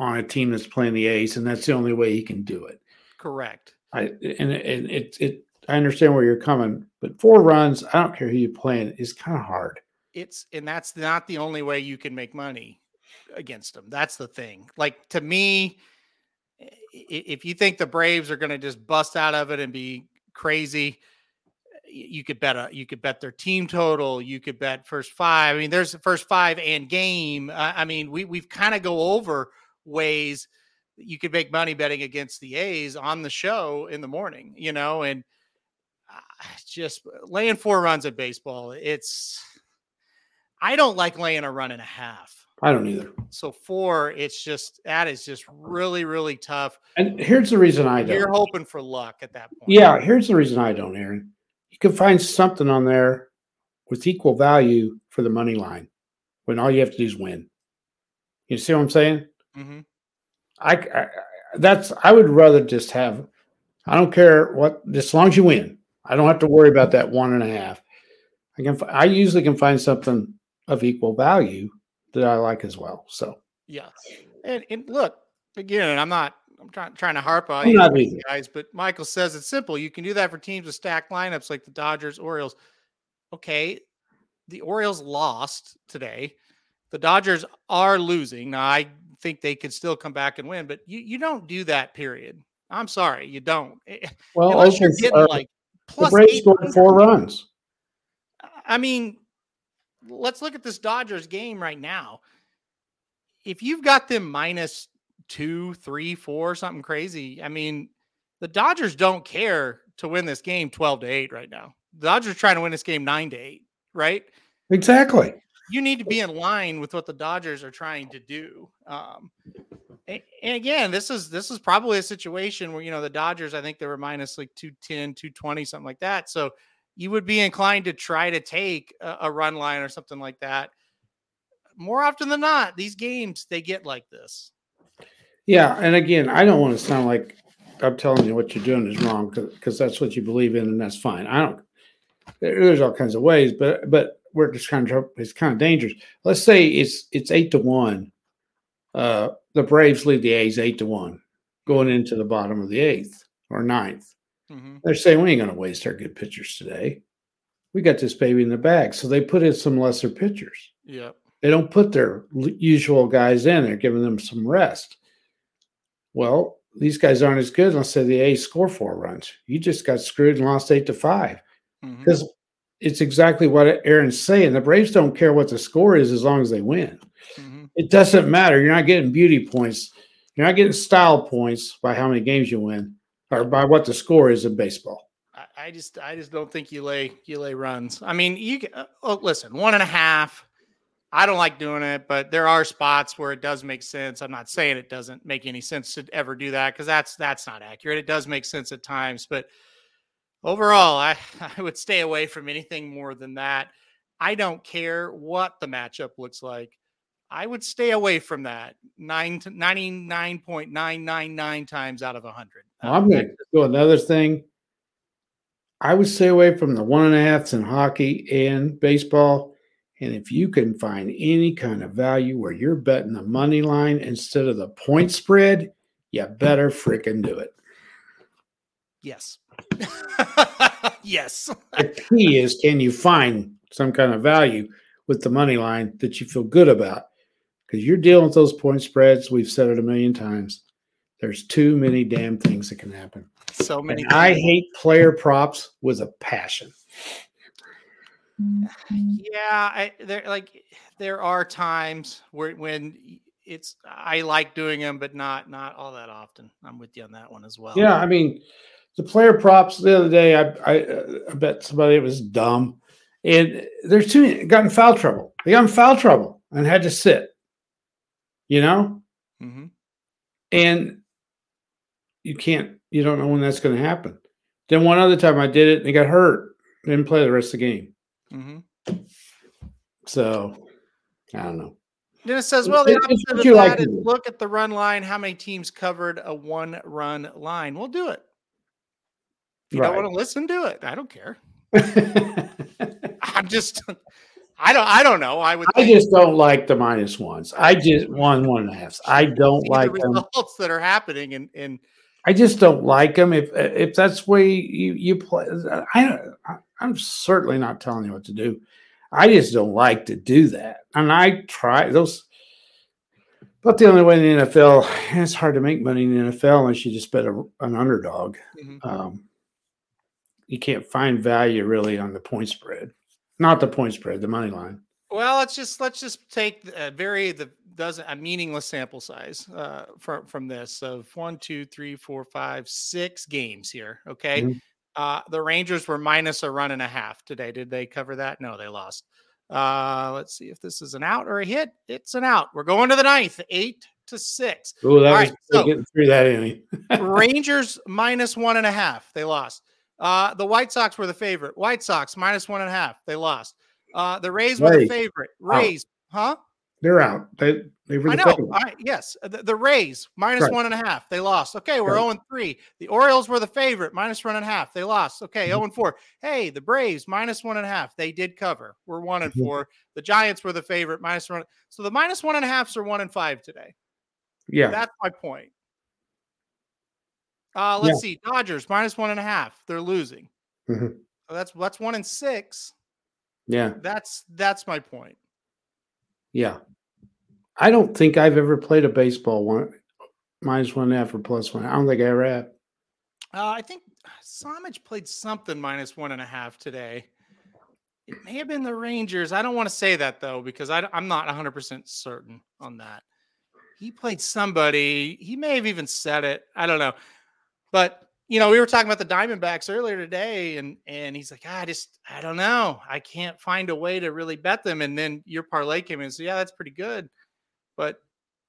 on a team that's playing the A's, and that's the only way he can do it. Correct. I and, and it it I understand where you're coming, but four runs, I don't care who you're playing, is kind of hard. It's and that's not the only way you can make money against them. That's the thing. Like to me, if you think the Braves are going to just bust out of it and be crazy, you could bet a you could bet their team total. You could bet first five. I mean, there's the first five and game. I mean, we we've kind of go over ways you could make money betting against the A's on the show in the morning, you know, and uh, just laying four runs at baseball. It's, I don't like laying a run and a half. I don't either. So four, it's just that is just really, really tough. And here's the reason I don't. You're hoping for luck at that point. Yeah, here's the reason I don't, Aaron. You can find something on there with equal value for the money line when all you have to do is win. You see what I'm saying? Mm-hmm. I, I, that's I would rather just have. I don't care what, as long as you win. I don't have to worry about that one and a half. I can. I usually can find something of equal value that I like as well. So yeah, and, and look again. I'm not. I'm trying trying to harp on you guys, but Michael says it's simple. You can do that for teams with stacked lineups like the Dodgers, Orioles. Okay, the Orioles lost today. The Dodgers are losing. Now I think they could still come back and win. But you, you don't do that, period. I'm sorry, you don't. Eh, well, Unless you're getting uh, like plus the Braves scored four runs. I mean, let's look at this Dodgers game right now. if you've got them minus two, three, four, something crazy, I mean, the Dodgers don't care to win this game 12 to 8 right now. The Dodgers trying to win this game 9 to 8, right? Exactly. You need to be in line with what the Dodgers are trying to do. Um, and, and again, this is this is probably a situation where you know the Dodgers, I think they were minus like 210, 220, something like that. So you would be inclined to try to take a, a run line or something like that. More often than not, these games they get like this. Yeah, and again, I don't want to sound like I'm telling you what you're doing is wrong because that's what you believe in, and that's fine. I don't. There's all kinds of ways, but but we're just kind of it's kind of dangerous. Let's say it's it's eight to one. Uh, the Braves lead the A's eight to one, going into the bottom of the eighth or ninth. Mm-hmm. They're saying we ain't going to waste our good pitchers today. We got this baby in the bag, so they put in some lesser pitchers. Yeah, they don't put their usual guys in. They're giving them some rest. Well, these guys aren't as good. Let's say the A's score four runs. You just got screwed and lost eight to five because mm-hmm. It's exactly what Aaron's saying. The Braves don't care what the score is as long as they win. Mm-hmm. It doesn't matter. You're not getting beauty points. You're not getting style points by how many games you win or by what the score is in baseball. I just, I just don't think you lay, you lay runs. I mean, you. Uh, oh, listen, one and a half I don't like doing it, but there are spots where it does make sense. I'm not saying it doesn't make any sense to ever do that because that's that's not accurate. It does make sense at times, but overall, I, I would stay away from anything more than that. I don't care what the matchup looks like. I would stay away from that nine to 99.999 times out of 100. Well, I'm going to do another thing. I would stay away from the one and a halfs in hockey and baseball and if you can find any kind of value where you're betting the money line instead of the point spread, you better freaking do it. Yes. yes. the key is can you find some kind of value with the money line that you feel good about? Because you're dealing with those point spreads. We've said it a million times. There's too many damn things that can happen. So many. I hate player props with a passion. Mm-hmm. Yeah, I, there like there are times where when it's I like doing them, but not not all that often. I'm with you on that one as well. Yeah, I mean, the player props the other day, I I, I bet somebody it was dumb, and there's two got in foul trouble. They got in foul trouble and had to sit. You know, mm-hmm. and you can't. You don't know when that's going to happen. Then one other time I did it, and they got hurt. Didn't play the rest of the game. Mm-hmm. So I don't know. It says, well, the opposite of that like is look at the run line. How many teams covered a one run line? We'll do it. If you right. don't want to listen, to it. I don't care. I'm just I don't I don't know. I would I just don't like the minus ones. I just one one and a half. I don't like the results them. that are happening and and I just don't like them. If if that's way you you play, I I'm certainly not telling you what to do. I just don't like to do that, and I try those. But the only way in the NFL, it's hard to make money in the NFL unless you just bet a, an underdog. Mm-hmm. Um, you can't find value really on the point spread, not the point spread, the money line. Well, let's just let's just take a very the doesn't a meaningless sample size uh, from from this of one, two, three, four, five, six games here. Okay, mm-hmm. uh, the Rangers were minus a run and a half today. Did they cover that? No, they lost. Uh, let's see if this is an out or a hit. It's an out. We're going to the ninth, eight to six. Oh, that All was right, so, getting through that inning. Rangers minus one and a half. They lost. Uh, the White Sox were the favorite. White Sox minus one and a half. They lost. Uh, the Rays were Rays. the favorite. Rays, huh? They're out. They they were. I know. I, yes, the, the, Rays minus right. one and a half. They lost. Okay, we're right. zero and three. The Orioles were the favorite, minus one and a half. They lost. Okay, mm-hmm. zero and four. Hey, the Braves minus one and a half. They did cover. We're one and mm-hmm. four. The Giants were the favorite, minus one. So the minus one and a halfs are one and five today. Yeah, that's my point. Uh, let's yeah. see. Dodgers minus one and a half. They're losing. Mm-hmm. So that's that's one and six. Yeah. That's that's my point. Yeah. I don't think I've ever played a baseball one minus one and a half or plus one. I don't think I ever have. Uh, I think Samich played something minus one and a half today. It may have been the Rangers. I don't want to say that though because I, am not 100 percent certain on that. he played somebody. He may have even said it. I don't know. But you know, we were talking about the Diamondbacks earlier today, and and he's like, I just I don't know. I can't find a way to really bet them. And then your parlay came in. So yeah, that's pretty good. But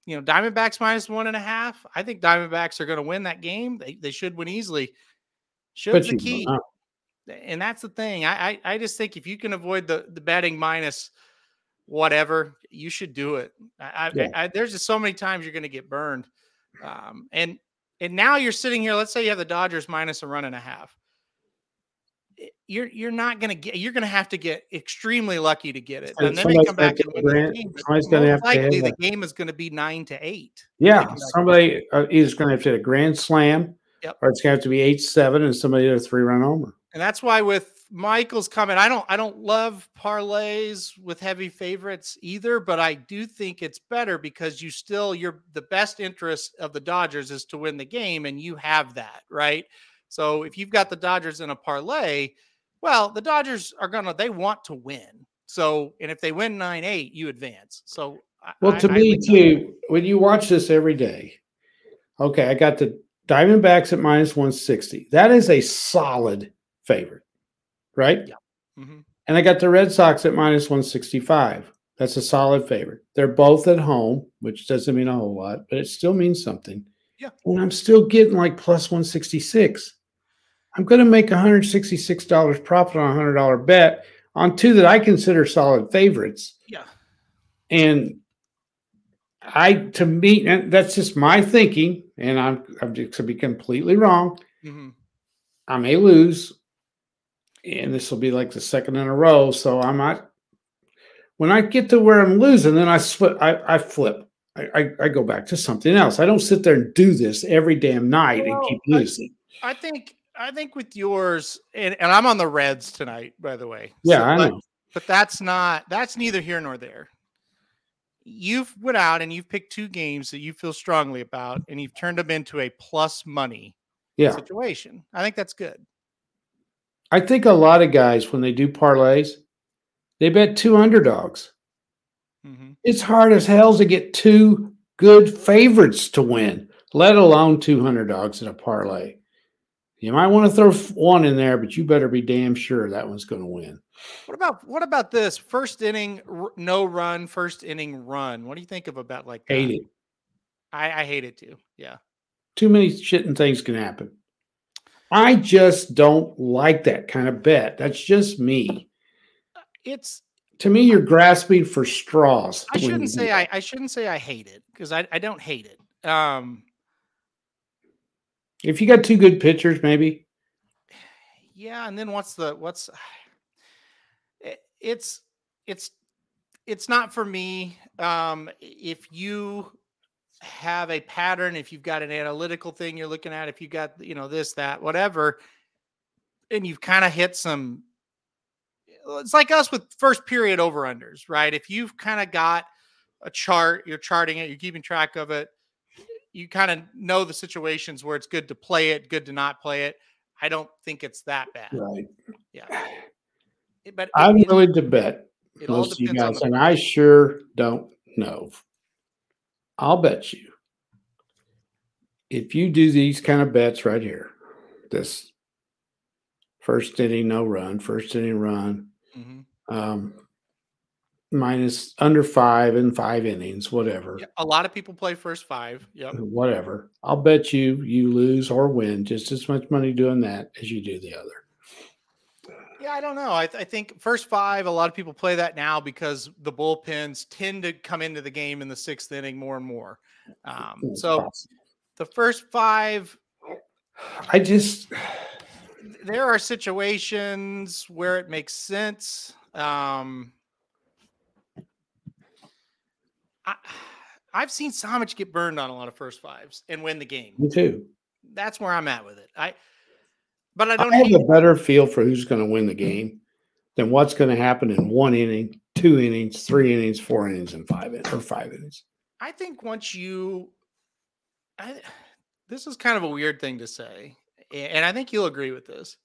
you know, Diamondbacks minus one and a half. I think Diamondbacks are going to win that game. They they should win easily. Should the key. And that's the thing. I, I I just think if you can avoid the the betting minus whatever, you should do it. I, yeah. I, I there's just so many times you're going to get burned. Um, and and now you're sitting here. Let's say you have the Dodgers minus a run and a half. You're you're not going to get. You're going to have to get extremely lucky to get it, and then they come back and win the game. Most likely, the game is going to be nine to eight. Yeah, somebody uh, is going to have to hit a grand slam, yep. or it's going to have to be eight seven, and somebody hit a three run homer. And that's why with Michael's comment. I don't I don't love parlays with heavy favorites either, but I do think it's better because you still you're the best interest of the Dodgers is to win the game and you have that, right? So if you've got the Dodgers in a parlay, well, the Dodgers are going to they want to win. So, and if they win 9-8, you advance. So Well, to I, me I too, when you watch this every day. Okay, I got the Diamondbacks at minus 160. That is a solid favorite right? Yeah. Mm-hmm. And I got the Red Sox at minus 165. That's a solid favorite. They're both at home, which doesn't mean a whole lot, but it still means something. Yeah. And I'm still getting like plus 166. I'm going to make $166 profit on a $100 bet on two that I consider solid favorites. Yeah. And I, to me, and that's just my thinking, and I'm, I'm just to be completely wrong. Mm-hmm. I may lose and this will be like the second in a row. So I'm not. When I get to where I'm losing, then I flip. I, I flip. I, I, I, go back to something else. I don't sit there and do this every damn night well, and keep losing. I, I, think I think with yours, and, and I'm on the Reds tonight, by the way. Yeah, so, I but, know. But that's not that's neither here nor there. You've went out and you've picked two games that you feel strongly about, and you've turned them into a plus money yeah. situation. I think that's good. I think a lot of guys, when they do parlays, they bet two underdogs. Mm-hmm. It's hard as hell to get two good favorites to win, let alone two hundred dogs in a parlay. You might want to throw one in there, but you better be damn sure that one's going to win. What about what about this first inning no run, first inning run? What do you think of a bet like that? Hate it. I, I hate it too. Yeah. Too many shitting things can happen. I just don't like that kind of bet. That's just me. It's to me, you're grasping for straws. I shouldn't say I, I shouldn't say I hate it because I, I don't hate it. Um, if you got two good pitchers, maybe. Yeah, and then what's the what's it's it's it's not for me. Um, if you have a pattern, if you've got an analytical thing you're looking at, if you got, you know, this, that, whatever, and you've kind of hit some, it's like us with first period over unders, right? If you've kind of got a chart, you're charting it, you're keeping track of it, you kind of know the situations where it's good to play it, good to not play it. I don't think it's that bad. Right. Yeah. But I'm it, willing to bet most of you guys, and I sure don't know I'll bet you if you do these kind of bets right here, this first inning no run, first inning run, mm-hmm. um, minus under five and five innings, whatever. Yeah, a lot of people play first five. Yep. Whatever. I'll bet you you lose or win just as much money doing that as you do the other. Yeah, I don't know. I, th- I, think first five, a lot of people play that now because the bullpens tend to come into the game in the sixth inning more and more. Um, so the first five, I just there are situations where it makes sense. Um, I, I've seen Samich get burned on a lot of first fives and win the game. Me too. That's where I'm at with it. I but I don't I have a better feel for who's going to win the game than what's going to happen in one inning, two innings, three innings, four innings, and five innings or five innings. I think once you, I, this is kind of a weird thing to say, and I think you'll agree with this.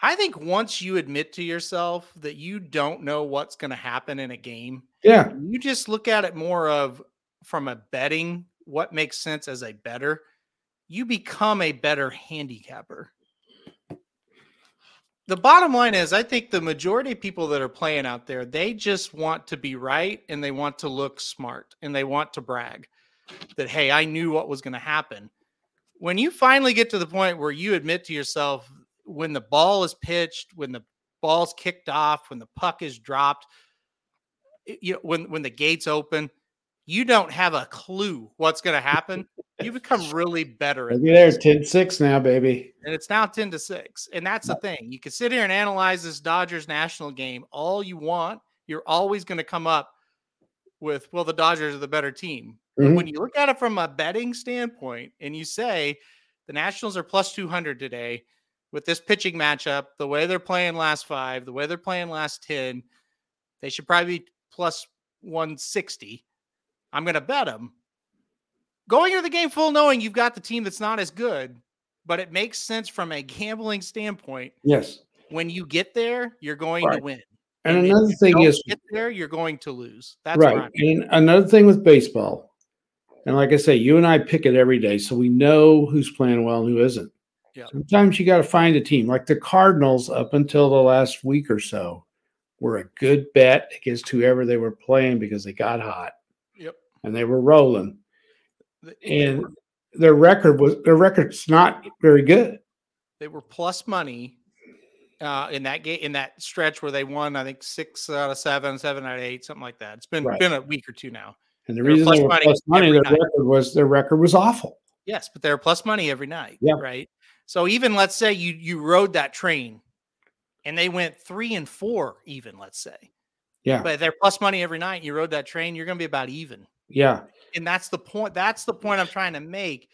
I think once you admit to yourself that you don't know what's going to happen in a game, yeah, you just look at it more of from a betting what makes sense as a better, you become a better handicapper. The bottom line is, I think the majority of people that are playing out there, they just want to be right and they want to look smart and they want to brag that, hey, I knew what was going to happen. When you finally get to the point where you admit to yourself, when the ball is pitched, when the ball's kicked off, when the puck is dropped, you know, when when the gates open, you don't have a clue what's going to happen. You become really better. At there, 10 6 now, baby. And it's now 10 to 6. And that's the thing. You can sit here and analyze this Dodgers national game all you want. You're always going to come up with, well, the Dodgers are the better team. Mm-hmm. When you look at it from a betting standpoint and you say the Nationals are plus 200 today with this pitching matchup, the way they're playing last five, the way they're playing last 10, they should probably be plus 160 I'm going to bet them. Going into the game full knowing you've got the team that's not as good, but it makes sense from a gambling standpoint. Yes. When you get there, you're going right. to win. And, and another thing is, get there, you're going to lose. That's right. And another thing with baseball, and like I say, you and I pick it every day, so we know who's playing well and who isn't. Yeah. Sometimes you got to find a team like the Cardinals up until the last week or so were a good bet against whoever they were playing because they got hot and they were rolling. And their record was their record's not very good. They were plus money uh, in that game in that stretch where they won, I think six out of seven, seven out of eight, something like that. It's been right. been a week or two now. And the they reason they were money plus money, their night. record was their record was awful. Yes, but they're plus money every night. Yeah. Right. So even let's say you you rode that train and they went three and four, even let's say. Yeah. But they're plus money every night. You rode that train, you're gonna be about even. Yeah. And that's the point. That's the point I'm trying to make.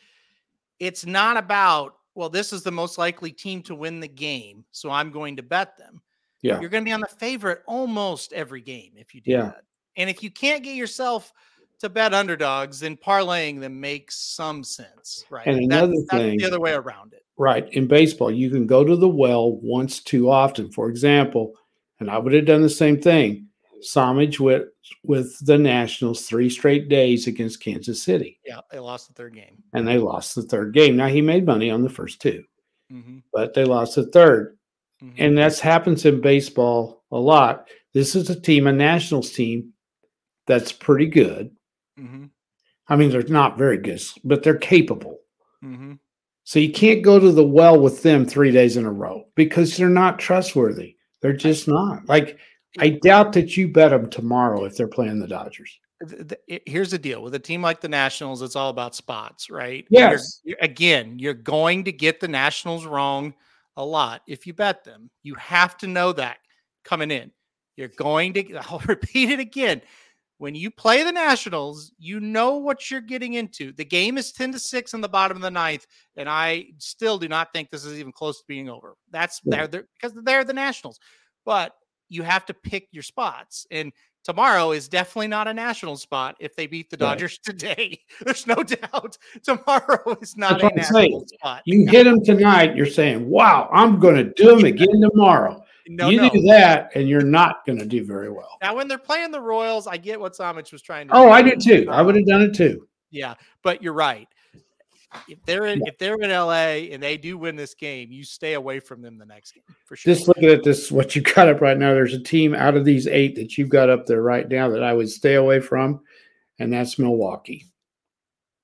It's not about, well, this is the most likely team to win the game. So I'm going to bet them. Yeah. You're going to be on the favorite almost every game if you do yeah. that. And if you can't get yourself to bet underdogs, then parlaying them makes some sense, right? And another that's, thing, that's the other way around it. Right. In baseball, you can go to the well once too often. For example, and I would have done the same thing. Somage with with the Nationals three straight days against Kansas City. Yeah, they lost the third game. And they lost the third game. Now he made money on the first 2 mm-hmm. but they lost the 3rd mm-hmm. And that's happens in baseball a lot. This is a team, a Nationals team, that's pretty good. Mm-hmm. I mean, they're not very good, but they're capable. Mm-hmm. So you can't go to the well with them three days in a row because they're not trustworthy. They're just not. Like I doubt that you bet them tomorrow if they're playing the Dodgers. Here's the deal with a team like the Nationals, it's all about spots, right? Yes. You're, again, you're going to get the Nationals wrong a lot if you bet them. You have to know that coming in. You're going to, I'll repeat it again. When you play the Nationals, you know what you're getting into. The game is 10 to 6 in the bottom of the ninth, and I still do not think this is even close to being over. That's yeah. they're, they're because they're the Nationals. But you have to pick your spots. And tomorrow is definitely not a national spot if they beat the Dodgers right. today. There's no doubt. Tomorrow is not That's a national saying. spot. You hit them tonight, you're saying, wow, I'm going to do them again tomorrow. No, you no. do that, and you're not going to do very well. Now, when they're playing the Royals, I get what Somich was trying to. Oh, do. I did too. I um, would have done it too. Yeah, but you're right if they're in if they're in LA and they do win this game, you stay away from them the next game for sure. Just looking at this, what you got up right now, there's a team out of these eight that you've got up there right now that I would stay away from, and that's Milwaukee.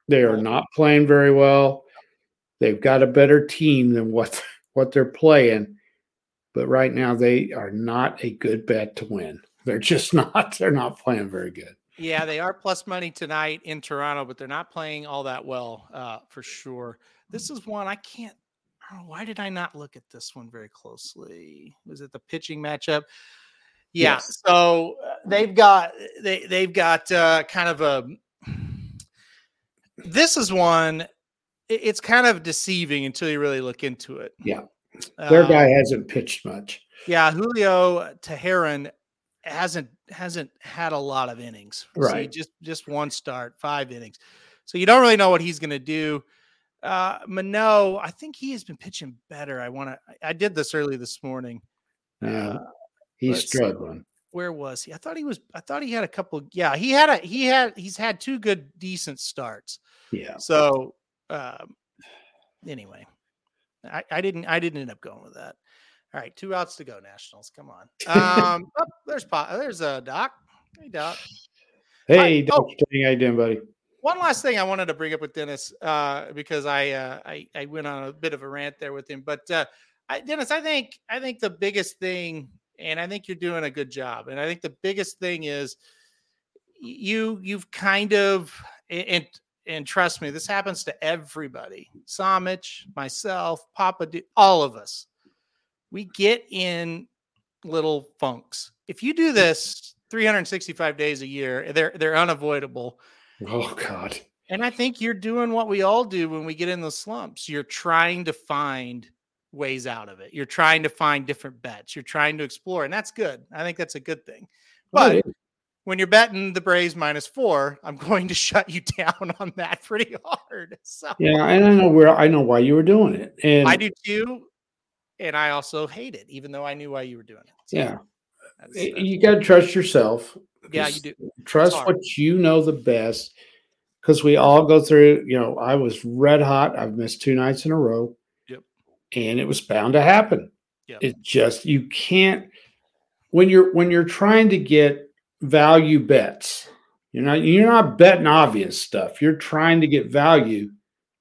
They are not playing very well. They've got a better team than what what they're playing, but right now they are not a good bet to win. They're just not. They're not playing very good. Yeah, they are plus money tonight in Toronto, but they're not playing all that well uh, for sure. This is one I can't. I why did I not look at this one very closely? Was it the pitching matchup? Yeah. Yes. So uh, they've got they they've got uh, kind of a. This is one. It's kind of deceiving until you really look into it. Yeah, their guy um, hasn't pitched much. Yeah, Julio Teheran hasn't hasn't had a lot of innings. Right. So just just one start, five innings. So you don't really know what he's going to do. Uh Manoah, I think he has been pitching better. I want to I did this early this morning. Yeah. Uh, he's struggling. where was he? I thought he was. I thought he had a couple. Yeah, he had a. He had. He's had two good, decent starts. Yeah. So, um, anyway, I, I didn't. I didn't end up going with that. All right, two outs to go. Nationals. Come on. Um, oh, there's pot. There's a uh, Doc. Hey, Doc. Hey, doc, Oh, how you doing, buddy? One last thing I wanted to bring up with Dennis, uh, because I, uh, I I went on a bit of a rant there with him, but uh, I, Dennis, I think I think the biggest thing, and I think you're doing a good job, and I think the biggest thing is you you've kind of and and trust me, this happens to everybody. Samich, myself, Papa, all of us. We get in little funks. If you do mm. this 365 days a year, eh, they're they're unavoidable. Oh God. And I think you're doing what we all do when we get in the slumps. You're trying to find ways out of it. You're trying to find different bets. You're trying to explore, and that's good. I think that's a good thing. But when you're betting the Braves minus four, I'm going to shut you down on that pretty hard. So yeah, and I know where I know why you were doing it, and I do too. And I also hate it, even though I knew why you were doing it. So yeah, that's, that's, you got to trust yourself. Yeah, you do. Trust what you know the best, because we all go through. You know, I was red hot. I've missed two nights in a row. Yep. And it was bound to happen. Yep. It just you can't when you're when you're trying to get value bets. You're not you're not betting obvious stuff. You're trying to get value.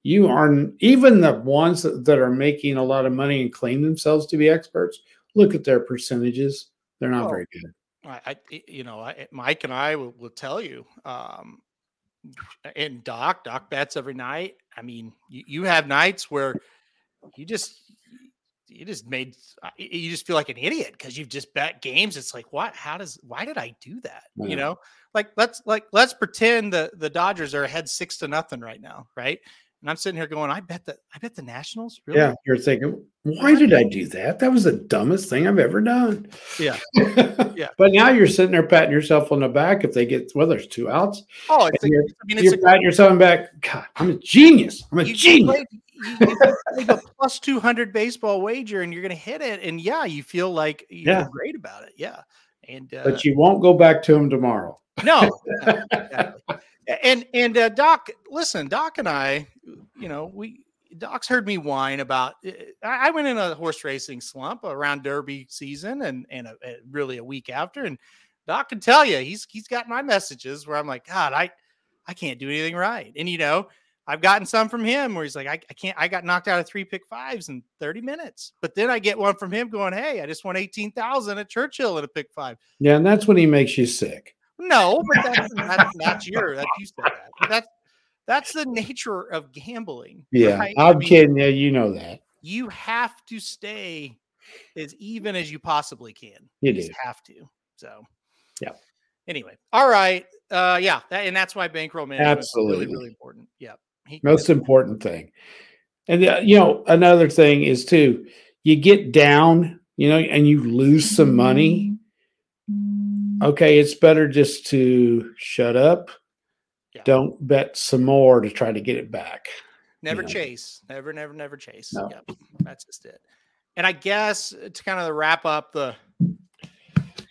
You are even the ones that, that are making a lot of money and claim themselves to be experts. Look at their percentages; they're not very good. I, you know, I, Mike and I will, will tell you, um, and Doc, Doc bets every night. I mean, you, you have nights where you just you just made uh, you just feel like an idiot because you've just bet games. It's like what? How does? Why did I do that? Yeah. You know, like let's like let's pretend the the Dodgers are ahead six to nothing right now, right? And I'm sitting here going, I bet that I bet the Nationals. Really? Yeah, you're thinking, why did I do that? That was the dumbest thing I've ever done. Yeah, yeah. but now you're sitting there patting yourself on the back if they get well, there's two outs. Oh, it's a, you're, I mean, it's you're a, patting yourself on back. God, I'm a genius. I'm a genius you, you a plus 200 baseball wager and you're going to hit it. And yeah, you feel like you yeah. feel great about it. Yeah. And, uh, but you won't go back to him tomorrow. No. exactly. And, and, uh, Doc, listen, Doc and I, you know, we, Doc's heard me whine about. Eh, I went in a horse racing slump around Derby season, and and a, a, really a week after. And Doc can tell you, he's he's got my messages where I'm like, God, I I can't do anything right. And you know, I've gotten some from him where he's like, I, I, can't, I got knocked out of three pick fives in 30 minutes. But then I get one from him going, Hey, I just won 18,000 at Churchill in a pick five. Yeah. And that's when he makes you sick. No, but that's, that's, that's your, that's you said that. That's, that's the nature of gambling. Yeah. Right? I'm I mean, kidding. Yeah. You know that. You have to stay as even as you possibly can. You, you have to. So, yeah. Anyway. All right. Uh, yeah. That, and that's why bankroll management Absolutely. is really, really important. Yeah. He, Most important thing. And the, you know, another thing is too, you get down, you know, and you lose some money. Okay, it's better just to shut up. Yeah. Don't bet some more to try to get it back. Never you know? chase. Never, never, never chase. No. Yep. That's just it. And I guess to kind of wrap up the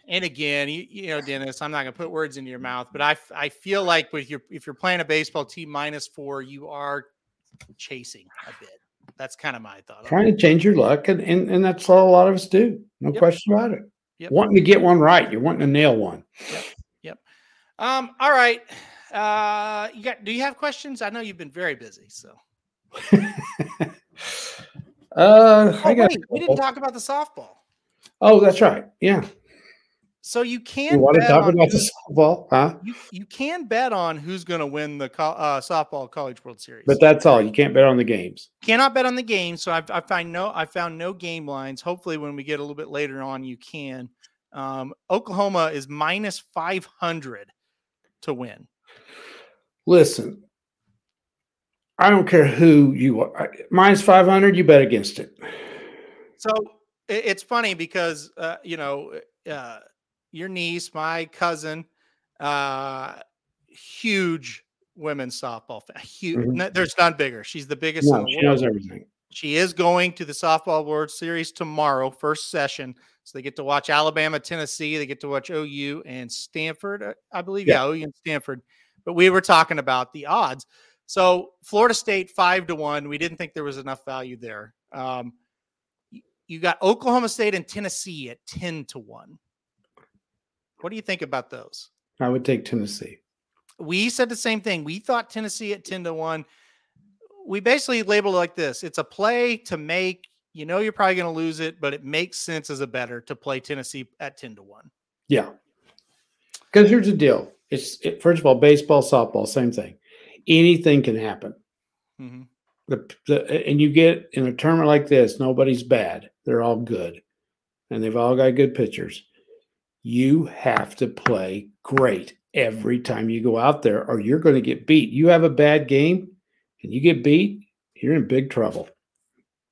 and again, you, you, know, Dennis, I'm not going to put words into your mouth, but I, I feel like with your if you're playing a baseball team minus four, you are chasing a bit. That's kind of my thought. Trying to change your luck, and, and and that's all a lot of us do. No yep. question about it. Yep. Wanting to get one right, you're wanting to nail one. Yep. Yep. Um. All right. Uh. You got? Do you have questions? I know you've been very busy. So. uh. Oh, I got. Wait, we didn't talk about the softball. Oh, that's right. Yeah. So you can you want to talk about the softball, huh? You, you can bet on who's going to win the uh, softball College World Series, but that's all. You can't bet on the games. Cannot bet on the games. So I've, I find no, I found no game lines. Hopefully, when we get a little bit later on, you can. Um, Oklahoma is minus five hundred to win. Listen, I don't care who you are. Minus five hundred, you bet against it. So it's funny because uh, you know. Uh, your niece, my cousin, uh, huge women's softball fan. Huge. Mm-hmm. There's none bigger. She's the biggest. No, she knows everything. She is going to the softball World Series tomorrow, first session. So they get to watch Alabama, Tennessee. They get to watch OU and Stanford, uh, I believe. Yeah, yeah OU and Stanford. But we were talking about the odds. So Florida State five to one. We didn't think there was enough value there. Um, you got Oklahoma State and Tennessee at ten to one. What do you think about those? I would take Tennessee. We said the same thing. We thought Tennessee at ten to one. We basically labeled it like this: it's a play to make. You know, you're probably going to lose it, but it makes sense as a better to play Tennessee at ten to one. Yeah, because here's the deal: it's it, first of all, baseball, softball, same thing anything can happen. Mm-hmm. The, the, and you get in a tournament like this, nobody's bad. They're all good. And they've all got good pitchers. You have to play great every time you go out there, or you're going to get beat. You have a bad game and you get beat, you're in big trouble.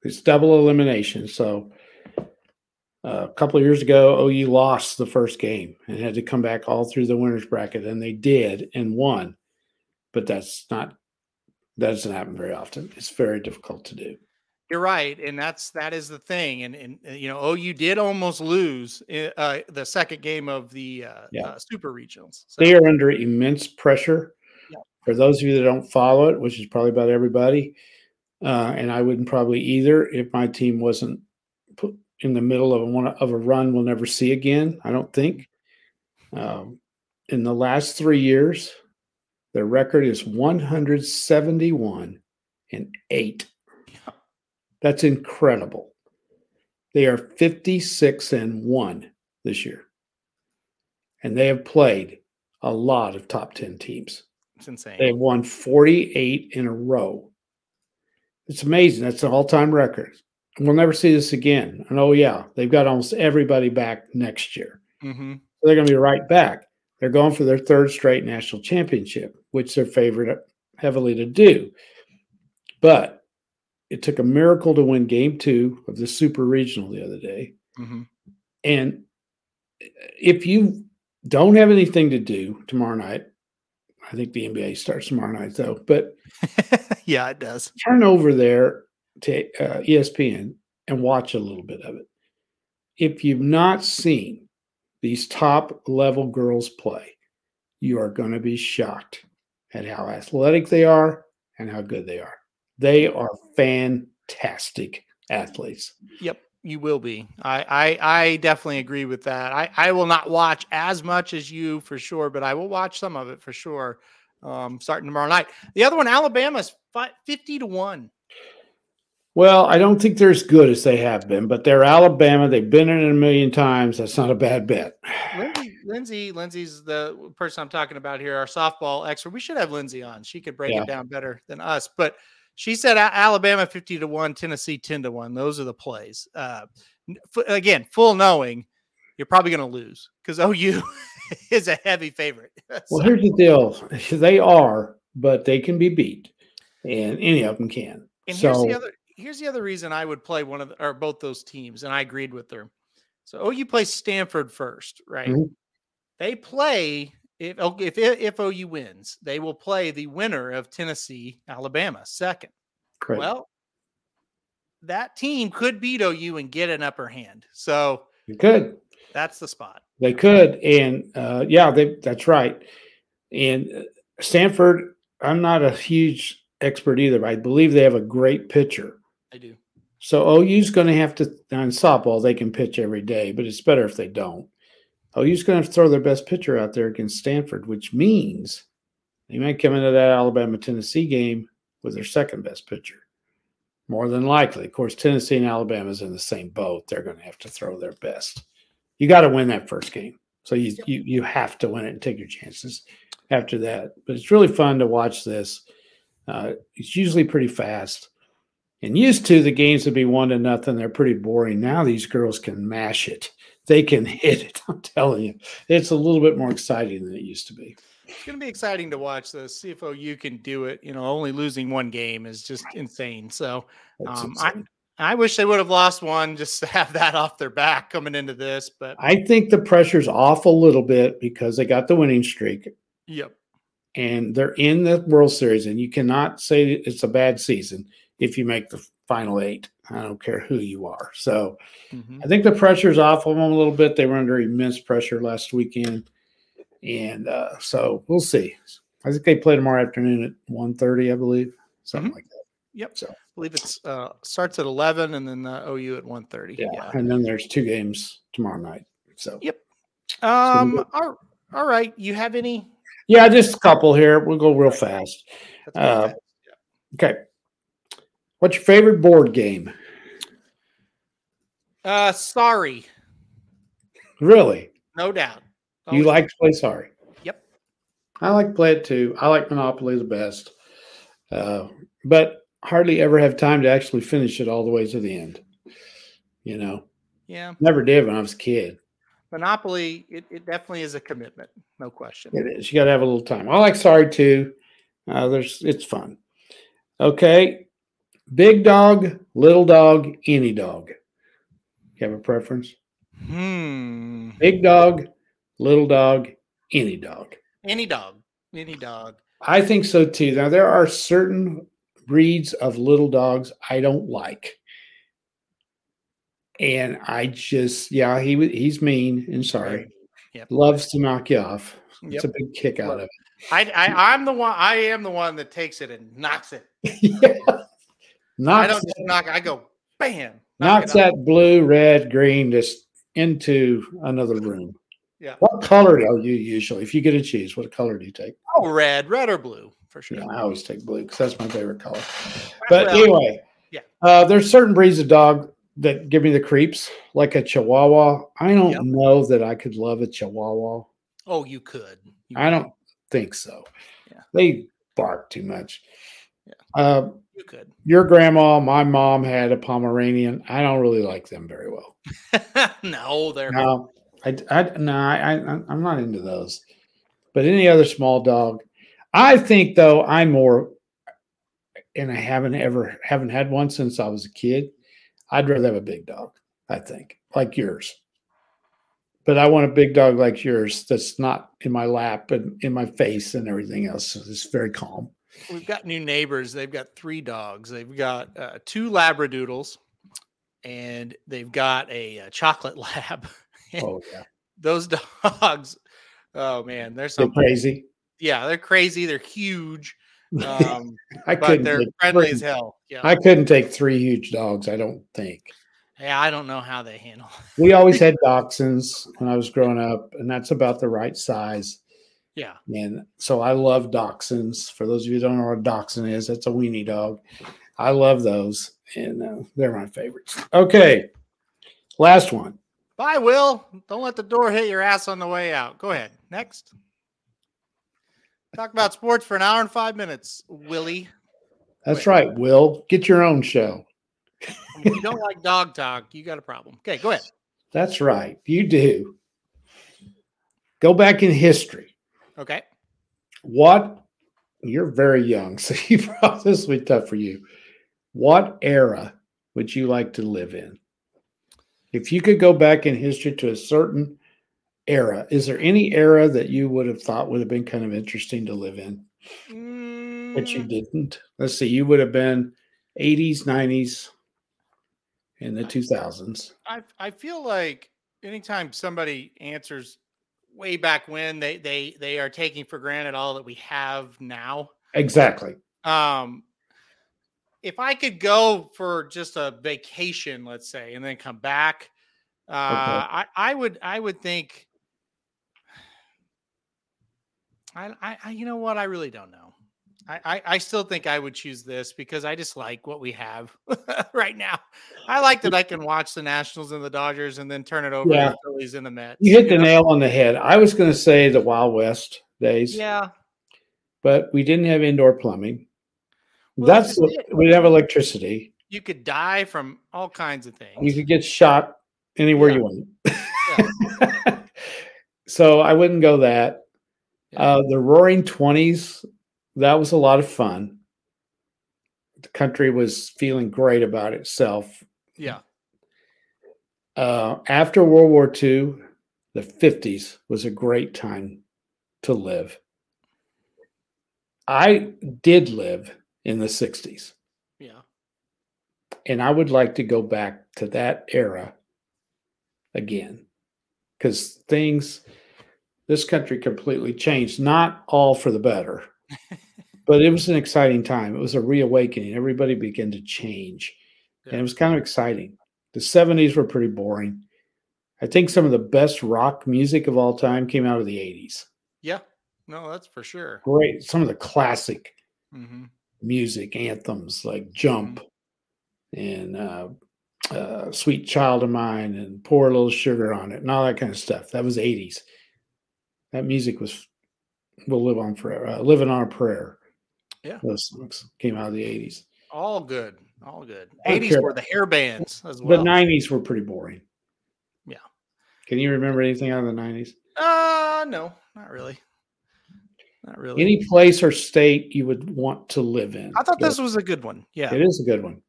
It's double elimination. So uh, a couple of years ago, OU lost the first game and had to come back all through the winners bracket, and they did and won but that's not that doesn't happen very often. It's very difficult to do. You're right, and that's that is the thing. And and uh, you know, oh, you did almost lose uh, the second game of the uh, yeah. uh, Super Regionals. So. They are under immense pressure. Yeah. For those of you that don't follow it, which is probably about everybody, uh, and I wouldn't probably either if my team wasn't put in the middle of one of a run we'll never see again. I don't think. Um, in the last three years, their record is 171 and 8. That's incredible. They are 56 and 1 this year. And they have played a lot of top 10 teams. It's insane. They have won 48 in a row. It's amazing. That's an all time record. We'll never see this again. And oh, yeah, they've got almost everybody back next year. Mm-hmm. So they're going to be right back. They're going for their third straight national championship, which they're favored heavily to do. But it took a miracle to win game two of the super regional the other day. Mm-hmm. And if you don't have anything to do tomorrow night, I think the NBA starts tomorrow night, though. But yeah, it does. Turn over there to uh, ESPN and watch a little bit of it. If you've not seen these top level girls play, you are going to be shocked at how athletic they are and how good they are. They are fantastic athletes. Yep, you will be. I I, I definitely agree with that. I, I will not watch as much as you for sure, but I will watch some of it for sure. Um, starting tomorrow night. The other one, Alabama's 50 to 1. Well, I don't think they're as good as they have been, but they're Alabama. They've been in it a million times. That's not a bad bet. Lindsay, Lindsay, Lindsay's the person I'm talking about here, our softball expert. We should have Lindsay on. She could break yeah. it down better than us. But she said Alabama 50 to 1, Tennessee 10 to 1. Those are the plays. Uh, again, full knowing you're probably going to lose because OU is a heavy favorite. so. Well, here's the deal they are, but they can be beat, and any of them can. And so, here's the other here's the other reason I would play one of the, or both those teams, and I agreed with her. So OU plays Stanford first, right? Mm-hmm. They play if if if OU wins, they will play the winner of Tennessee Alabama second. Correct. Well, that team could beat OU and get an upper hand. So you could. That's the spot. They could, and uh, yeah, they, that's right. And uh, Stanford, I'm not a huge expert either. but I believe they have a great pitcher. I do. So OU's going to have to on softball they can pitch every day, but it's better if they don't. OU's going to have to throw their best pitcher out there against Stanford, which means they might come into that Alabama Tennessee game with their second best pitcher. More than likely, of course, Tennessee and Alabama's in the same boat. They're going to have to throw their best. You got to win that first game, so you you you have to win it and take your chances after that. But it's really fun to watch this. Uh, it's usually pretty fast. And used to the games would be one to nothing. They're pretty boring. Now these girls can mash it. They can hit it. I'm telling you, it's a little bit more exciting than it used to be. It's going to be exciting to watch this. See if OU can do it. You know, only losing one game is just insane. So um, insane. I I wish they would have lost one just to have that off their back coming into this. But I think the pressure's off a little bit because they got the winning streak. Yep. And they're in the World Series, and you cannot say it's a bad season if you make the final eight. I don't care who you are. So Mhm. I think the pressure's off of them a little bit. They were under immense pressure last weekend, and uh, so we'll see. I think they play tomorrow afternoon at 1.30, I believe, something Mhm. like that. Yep. So I believe it's uh, starts at 11 and then uh, OU at 1:30. yeah. and then there's two games tomorrow night. So Yep. Um. All, all right. You have any? yeah, just a couple here. We'll go real fast. Uh, okay. Okay, what's your favorite board game? Uh, sorry, Really, no doubt. you like to play Sorry? Yep. I like to play it too. I like Monopoly the best, uh, but hardly ever have time to actually finish it all the way to the end. You know, Yeah, never did when I was a kid. Monopoly. It, it definitely is a commitment, no question. It is. You got to have a little time. I like Sorry too. Uh, there's it's fun. Okay, big dog, little dog, any dog. You have a preference? Hmm. Big dog, little dog, any dog. Any dog. Any dog. I think so too. Now there are certain breeds of little dogs I don't like. And I just yeah, he he's mean and sorry. Yep. Loves to knock you off. It's a big kick out of I, I I'm the one. I am the one that takes it and knocks it. it. Yeah. I don't just knock. I go bam. knock knocks that blue, red, green just into another room. Yeah. What color are you usually? If you get a choose, what color do you take? Oh, red, red or blue for sure. Yeah, I always take blue because that's my favorite color. But Well, anyway, yeah. uh, there's certain breeds of dog that give me the creeps, like a Chihuahua. I don't Yep. know that I could love a Chihuahua. Oh, you could. You I don't think so. Yeah. They bark too much. Yeah. Uh, You could. your grandma, my mom had a Pomeranian. I don't really like them very well. no, they're No, I, I no, I, I, I'm not into those. But any other small dog, I think though I'm more, and I haven't ever haven't had one since I was a kid. I'd rather have a big dog. I think like yours. But I want a big dog like yours that's not in my lap and in my face and everything else. It's very calm. We've got new neighbors. They've got three dogs. They've got uh, two labradoodles, and they've got a, uh chocolate lab. Oh yeah, Those dogs. Oh man, they're they're crazy. Yeah, they're crazy. They're huge, um, I but couldn't. they're take friendly three- as hell. Yeah, I couldn't take three huge dogs. I don't think. yeah. I don't know how they handle. We always had dachshunds when I was growing up, and that's about the right size. Yeah, And so I love dachshunds. For those of you who don't know what a dachshund is, that's a weenie dog. I love those, and uh, they're my favorites. Okay, last one. Bye, Will. Don't let the door hit your ass on the way out. Go ahead. Next. Talk about sports for an hour and five minutes, Willie. That's Wait. right, Will. Get your own show. If you don't like dog talk, you got a problem. Okay, go ahead. That's right. You do. Go back in history. Okay. What? You're very young, so you probably this will be tough for you. What era would you like to live in? If you could go back in history to a certain era, is there any era that you would have thought would have been kind of interesting to live in, but you Mm, didn't? Let's see, you would have been 80s, 90s, and the 2000s. I I feel like anytime somebody answers way back when, they they they are taking for granted all that we have now. Exactly. Um, if I could go for just a vacation, let's say, and then come back, uh, I I would I would think. I, I, I you know what I really don't know. I, I, still think I would choose this because I just like what we have right now. I like that I can watch the Nationals and the Dodgers and then turn it over Yeah. to the Phillies and the Mets. You hit the know? nail on the head. I was going to say the Wild West days. Yeah. but we didn't have indoor plumbing. Well, That's that's what, it. we'd have electricity. You could die from all kinds of things. You could get shot anywhere Yeah. you went. so I wouldn't go that. Yeah. Uh, the Roaring Twenties, that was a lot of fun. The country was feeling great about itself. yeah. Uh, after World War II, the 50s was a great time to live. I did live in the 60s. Yeah. and I would like to go back to that era again because things, this country completely changed, not all for the better, but it was an exciting time. It was a reawakening. Everybody began to change, and it was kind of exciting. The 70s were pretty boring. I think some of the best rock music of all time came out of the 80s. Yeah. No, that's for sure. Great. Some of the classic hmm music anthems like Jump and uh, uh, Sweet Child of Mine and Pour a Little Sugar on It and all that kind of stuff. That was 80s. That music was will live on forever. Uh, Living on a Prayer. Yeah. Those songs came out of the 80s. All good. All good. 80s were the hair bands as well. The 90s were pretty boring. Yeah. Can you remember anything out of the 90s? Uh no, not really. Not really. Any place or state you would want to live in? I thought this was a good one. Yeah. It is a good one.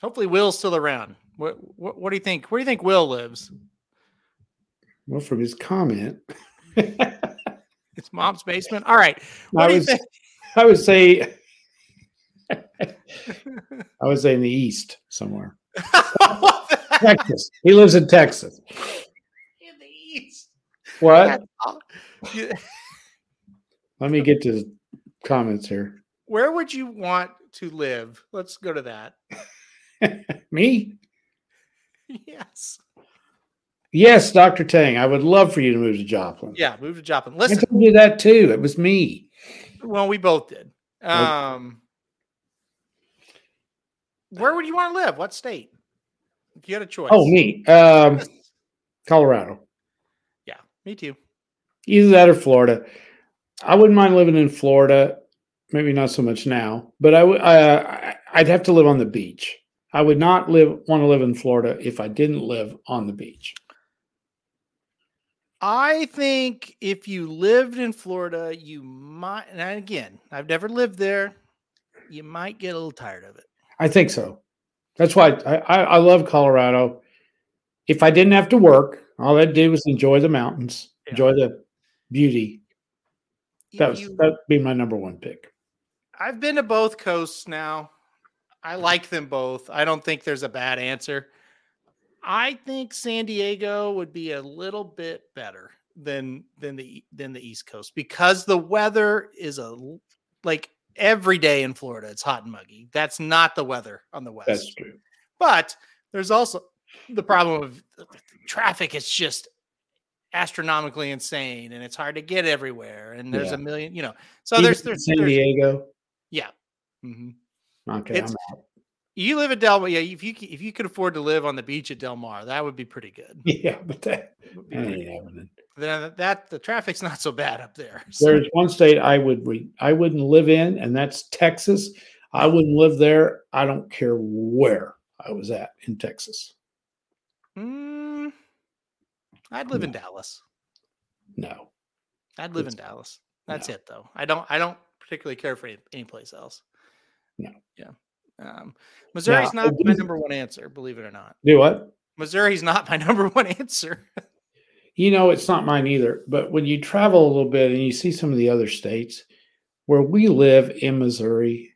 Hopefully Will's still around. What, what what do you think? Where do you think Will lives? Well, from his comment, His mom's basement. All right. What I was. I would say, I would say in the east somewhere. Texas. He lives in Texas. In the east. What? That's all- You- Let me get to the comments here. Where would you want to live? Let's go to that. Me? Yes. Yes, Dr. Tang. I would love for you to move to Joplin. Yeah, move to Joplin. I Listen, told you that too. It was me. well, we both did. Um, where would you want to live? What state? If you had a choice. Oh, me. Um, Colorado. Yeah, me too. Either that or Florida. I wouldn't mind living in Florida. Maybe not so much now, but I would. Uh, I- I'd have to live on the beach. I would not live want to live in Florida if I didn't live on the beach. I think if you lived in Florida, you might. And again, I've never lived there. You might get a little tired of it. I think so. That's why I, I, I love Colorado. If I didn't have to work, all I'd do was enjoy the mountains, Yeah. enjoy the beauty. If That was you- that'd be my number one pick. I've been to both coasts now. I like them both. I don't think there's a bad answer. I think San Diego would be a little bit better than than the than the East Coast because the weather is a like every day in Florida it's hot and muggy. That's not the weather on the west. That's true. But there's also the problem of the traffic is just astronomically insane and it's hard to get everywhere and there's Yeah. a million, you know. So Even there's there's, San there's Diego. yeah. Mhm. Okay, It's-. You live at Del Mar. Yeah, if you if you could afford to live on the beach at Del Mar, that would be pretty good. Yeah, but that, Would be that ain't happening. Then that the traffic's not so bad up there. So, There's one state I would re, I wouldn't live in, and that's Texas. I wouldn't live there. I don't care where I was at in Texas. Mm, I'd live in Dallas. No. I'd live in Dallas. That's no. it though. I don't I don't particularly care for any, any place else. No. Yeah. Um, Missouri's I not my number one answer, believe it or not. Do what? Missouri's not my number one answer. You know, it's not mine either. But when you travel a little bit and you see some of the other states, where we live in Missouri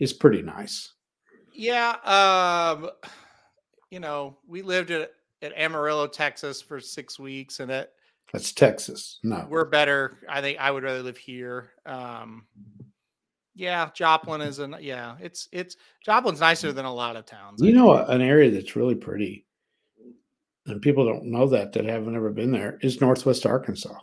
is pretty nice. Yeah, um, you know, we lived at at Amarillo, Texas, for six weeks, and it That's Texas. No. we're better. I think I would rather live here. Um, yeah, Joplin is an yeah. It's it's Joplin's nicer than a lot of towns. You know, an area that's really pretty, and people don't know that that haven't ever been there is Northwest Arkansas.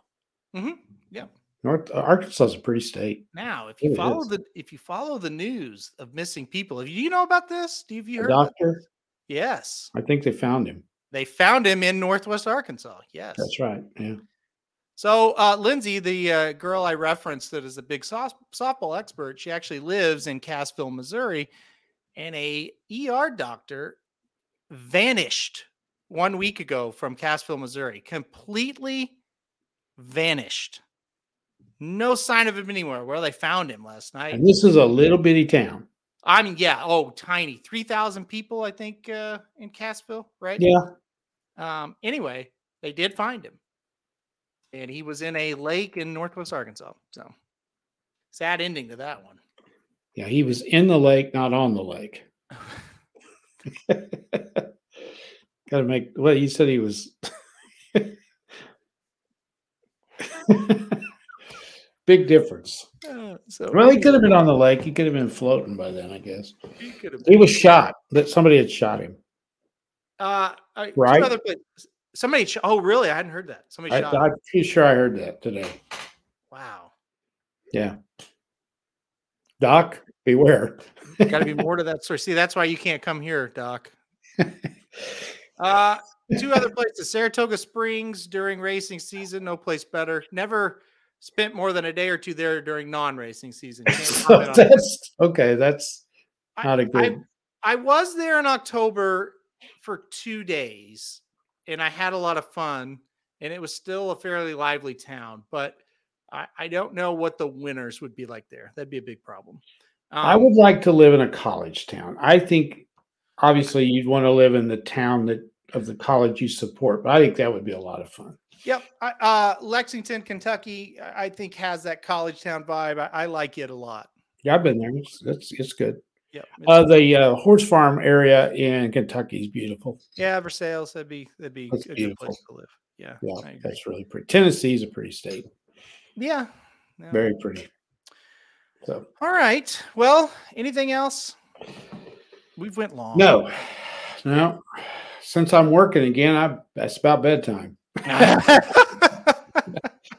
Mhm, yeah. North Arkansas is a pretty state. Now, if you It follow is. the if you follow the news of missing people, do you know about this? Do you, have you heard? doctor? Yes, I think they found him. they found him in Northwest Arkansas. Yes, That's right. Yeah. So, uh, Lindsay, the uh, girl I referenced that is a big soft, softball expert, she actually lives in Cassville, Missouri, and a ER doctor vanished one week ago from Cassville, Missouri, completely vanished. No sign of him anywhere. Where they found him last night. And this is a little bitty town. I mean, yeah. Oh, tiny, three thousand people, I think, uh, in Cassville, right? Yeah. Um, anyway, they did find him. And he was in a lake in northwest Arkansas. So sad ending to that one. Yeah. He was in the lake, not on the lake. Got to make. Well, he said he was. Big difference. Uh, so Well, he could have been on the lake. He could have been floating by then, I guess. He He was shot. That somebody had shot him. Uh, two Right? other Somebody. Sh- oh, really? I hadn't heard that. Somebody I, shot. I'm pretty sure I heard that today. Wow. Yeah. Doc, beware. Got to be more to that story. See, that's why you can't come here, Doc. Uh, two other places: Saratoga Springs during racing season. No place better. Never spent more than a day or two there during non-racing season. So comment on that. that's okay. That's not a I- good. I was there in October for two days and I had a lot of fun and it was still a fairly lively town, but I, I don't know what the winters would be like there. That'd be a big problem. I Um, would like to live in a college town. I think obviously you'd want to live in the town that of the college you support, but I think that would be a lot of fun. Yep. Uh, Lexington, Kentucky, I I think has that college town vibe. I, I like it a lot. Yeah, I've been there. It's it's, it's good. Yep. Uh, the uh, horse farm area in Kentucky is beautiful. yeah, Versailles, that'd be that'd be That's a good beautiful. place to live. Yeah. Yeah, that's really pretty. Tennessee's a pretty state. Yeah. yeah. Very pretty. So All right. Well, anything else? We've went long. no, no. Since I'm working again, I that's about bedtime.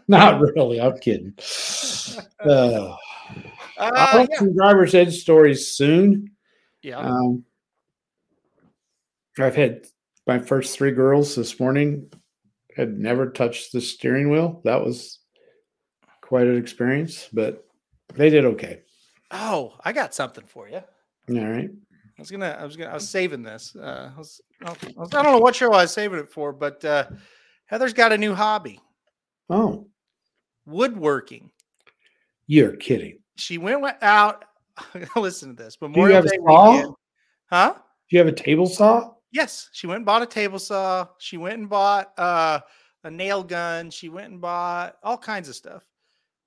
Not really. I'm kidding. Uh, I'll Uh, have some driver's ed stories soon. yeah. Um, I've had my first three girls this morning had never touched the steering wheel. That was quite an experience, but they did okay. Oh, I got something for you. All right. I was gonna, I was gonna, I was saving this. Uh, I, was, I was- I don't know what show I was saving it for, but uh, Heather's got a new hobby: Oh, woodworking. you're kidding. She went out. listen to this. Do you Memorial have a saw? weekend. Huh? Do you have a table saw? Yes, she went and bought a table saw. She went and bought uh, a nail gun. She went and bought all kinds of stuff.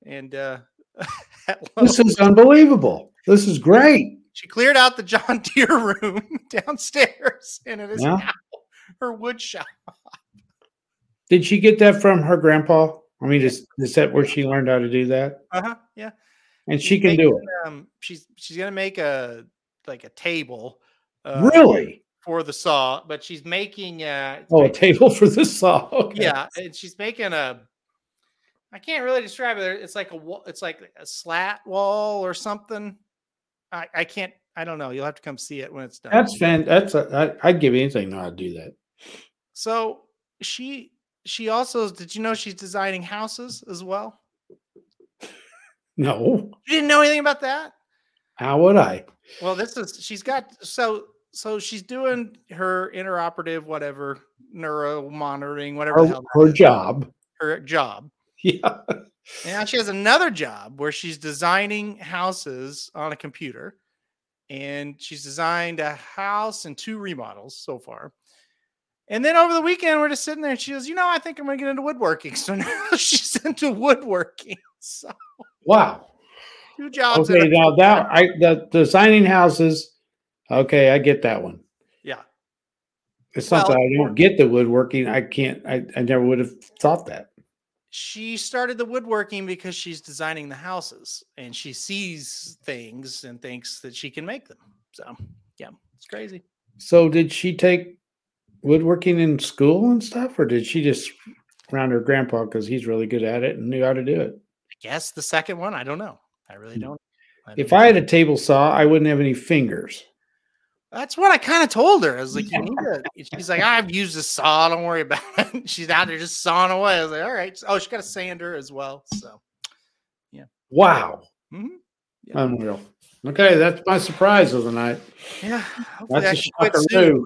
And uh, This is unbelievable. This is great. she cleared out the John Deere room downstairs, and it is Yeah. now her wood shop. Did she get that from her grandpa? I mean, is, is that where she learned how to do that? Uh huh. Yeah. And she can do it. Um, she's she's gonna make a like a table. Uh, Really? For the saw, but she's making uh Oh, a table for the saw. Okay. yeah, and she's making a. I can't really describe it. It's like a. It's like a slat wall or something. I I can't. I don't know. You'll have to come see it when it's done. That's fan. That's a, I, I'd give anything how to do that. so she she also did you know she's designing houses as well? No, You didn't know anything about that? how would I? Well, this is she's got so so she's doing her intraoperative whatever neuro monitoring whatever Her, her job. her job. Yeah. And now she has another job where she's designing houses on a computer. And she's designed a house and two remodels so far. And then over the weekend, we're just sitting there and she goes, You know, I think I'm going to get into woodworking. So now she's into woodworking. So Wow. two jobs. Okay. a- Now that I the designing houses. Okay, I get that one. yeah. It's not Well- that I don't get the woodworking. I can't. I, I never would have thought that. She started the woodworking because she's designing the houses and she sees things and thinks that she can make them. So, yeah, it's crazy. So did she take woodworking in school and stuff, or did she just around her grandpa because he's really good at it and knew how to do it? Guess the second one, I don't know. I really Hmm. don't. I If don't I had a table saw, I wouldn't have any fingers. That's what I kind of told her. I was like, you need to. She's like, I've used a saw. Don't worry about it. She's out there just sawing away. I was like, all right. Oh, she got a sander as well. So, yeah. Wow, mhm. Yeah. unreal. Okay, that's my surprise of the night. yeah. Hopefully, That's I a can quit soon.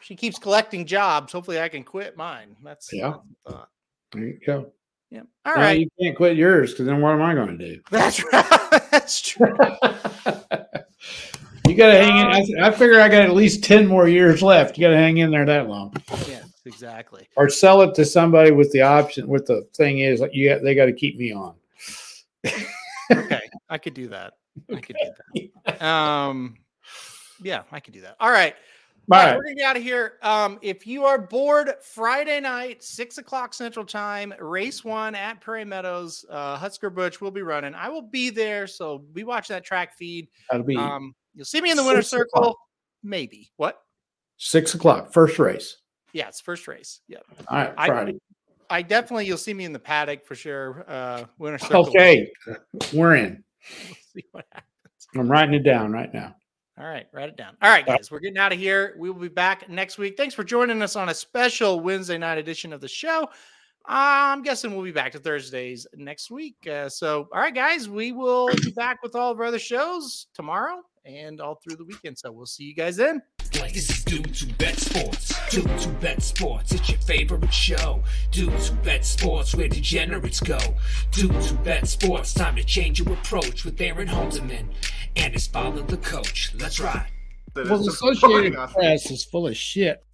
She keeps collecting jobs. Hopefully, I can quit mine. That's Yeah. that's the. There you go. Yeah. All Now right. you can't quit yours because then what am I going to do? That's right. That's true. you got to hang in. I, I figure I got at least ten more years left. You got to hang in there that long, Yes, exactly. or sell it to somebody with the option. With the thing is, like you, got, they got to keep me on. Okay, I could do that. I could do that. Um, Yeah, I could do that. All right. All All right, right. we're gonna get out of here. Um, if you are bored, Friday night, six o'clock Central Time, race one at Prairie Meadows, uh, Husker Butch will be running. I will be there, so be watching that track feed. That'll be Um, you'll see me in the winner's circle, o'clock. maybe. What? six o'clock, first race. Yeah, it's first race. Yeah, All right, I- Friday. I definitely you'll see me in the paddock for sure. Uh, winner's circle. Okay, we're in. We'll see what happens. I'm writing it down right now. All right, write it down. All right, guys, we're getting out of here. We will be back next week. Thanks for joining us on a special Wednesday night edition of the show. I'm guessing we'll be back to Thursdays next week. Uh, so, all right, guys, we will be back with all of our other shows tomorrow and all through the weekend. So, we'll see you guys then. This is Dudes Who Bet Sports. Dudes Who Bet Sports. It's your favorite show. Dudes Who Bet Sports, where degenerates go. Dudes Who Bet Sports. Time to change your approach with Aaron Holzman and his father, the coach. Let's ride. Well, the Associated. Press is full of shit.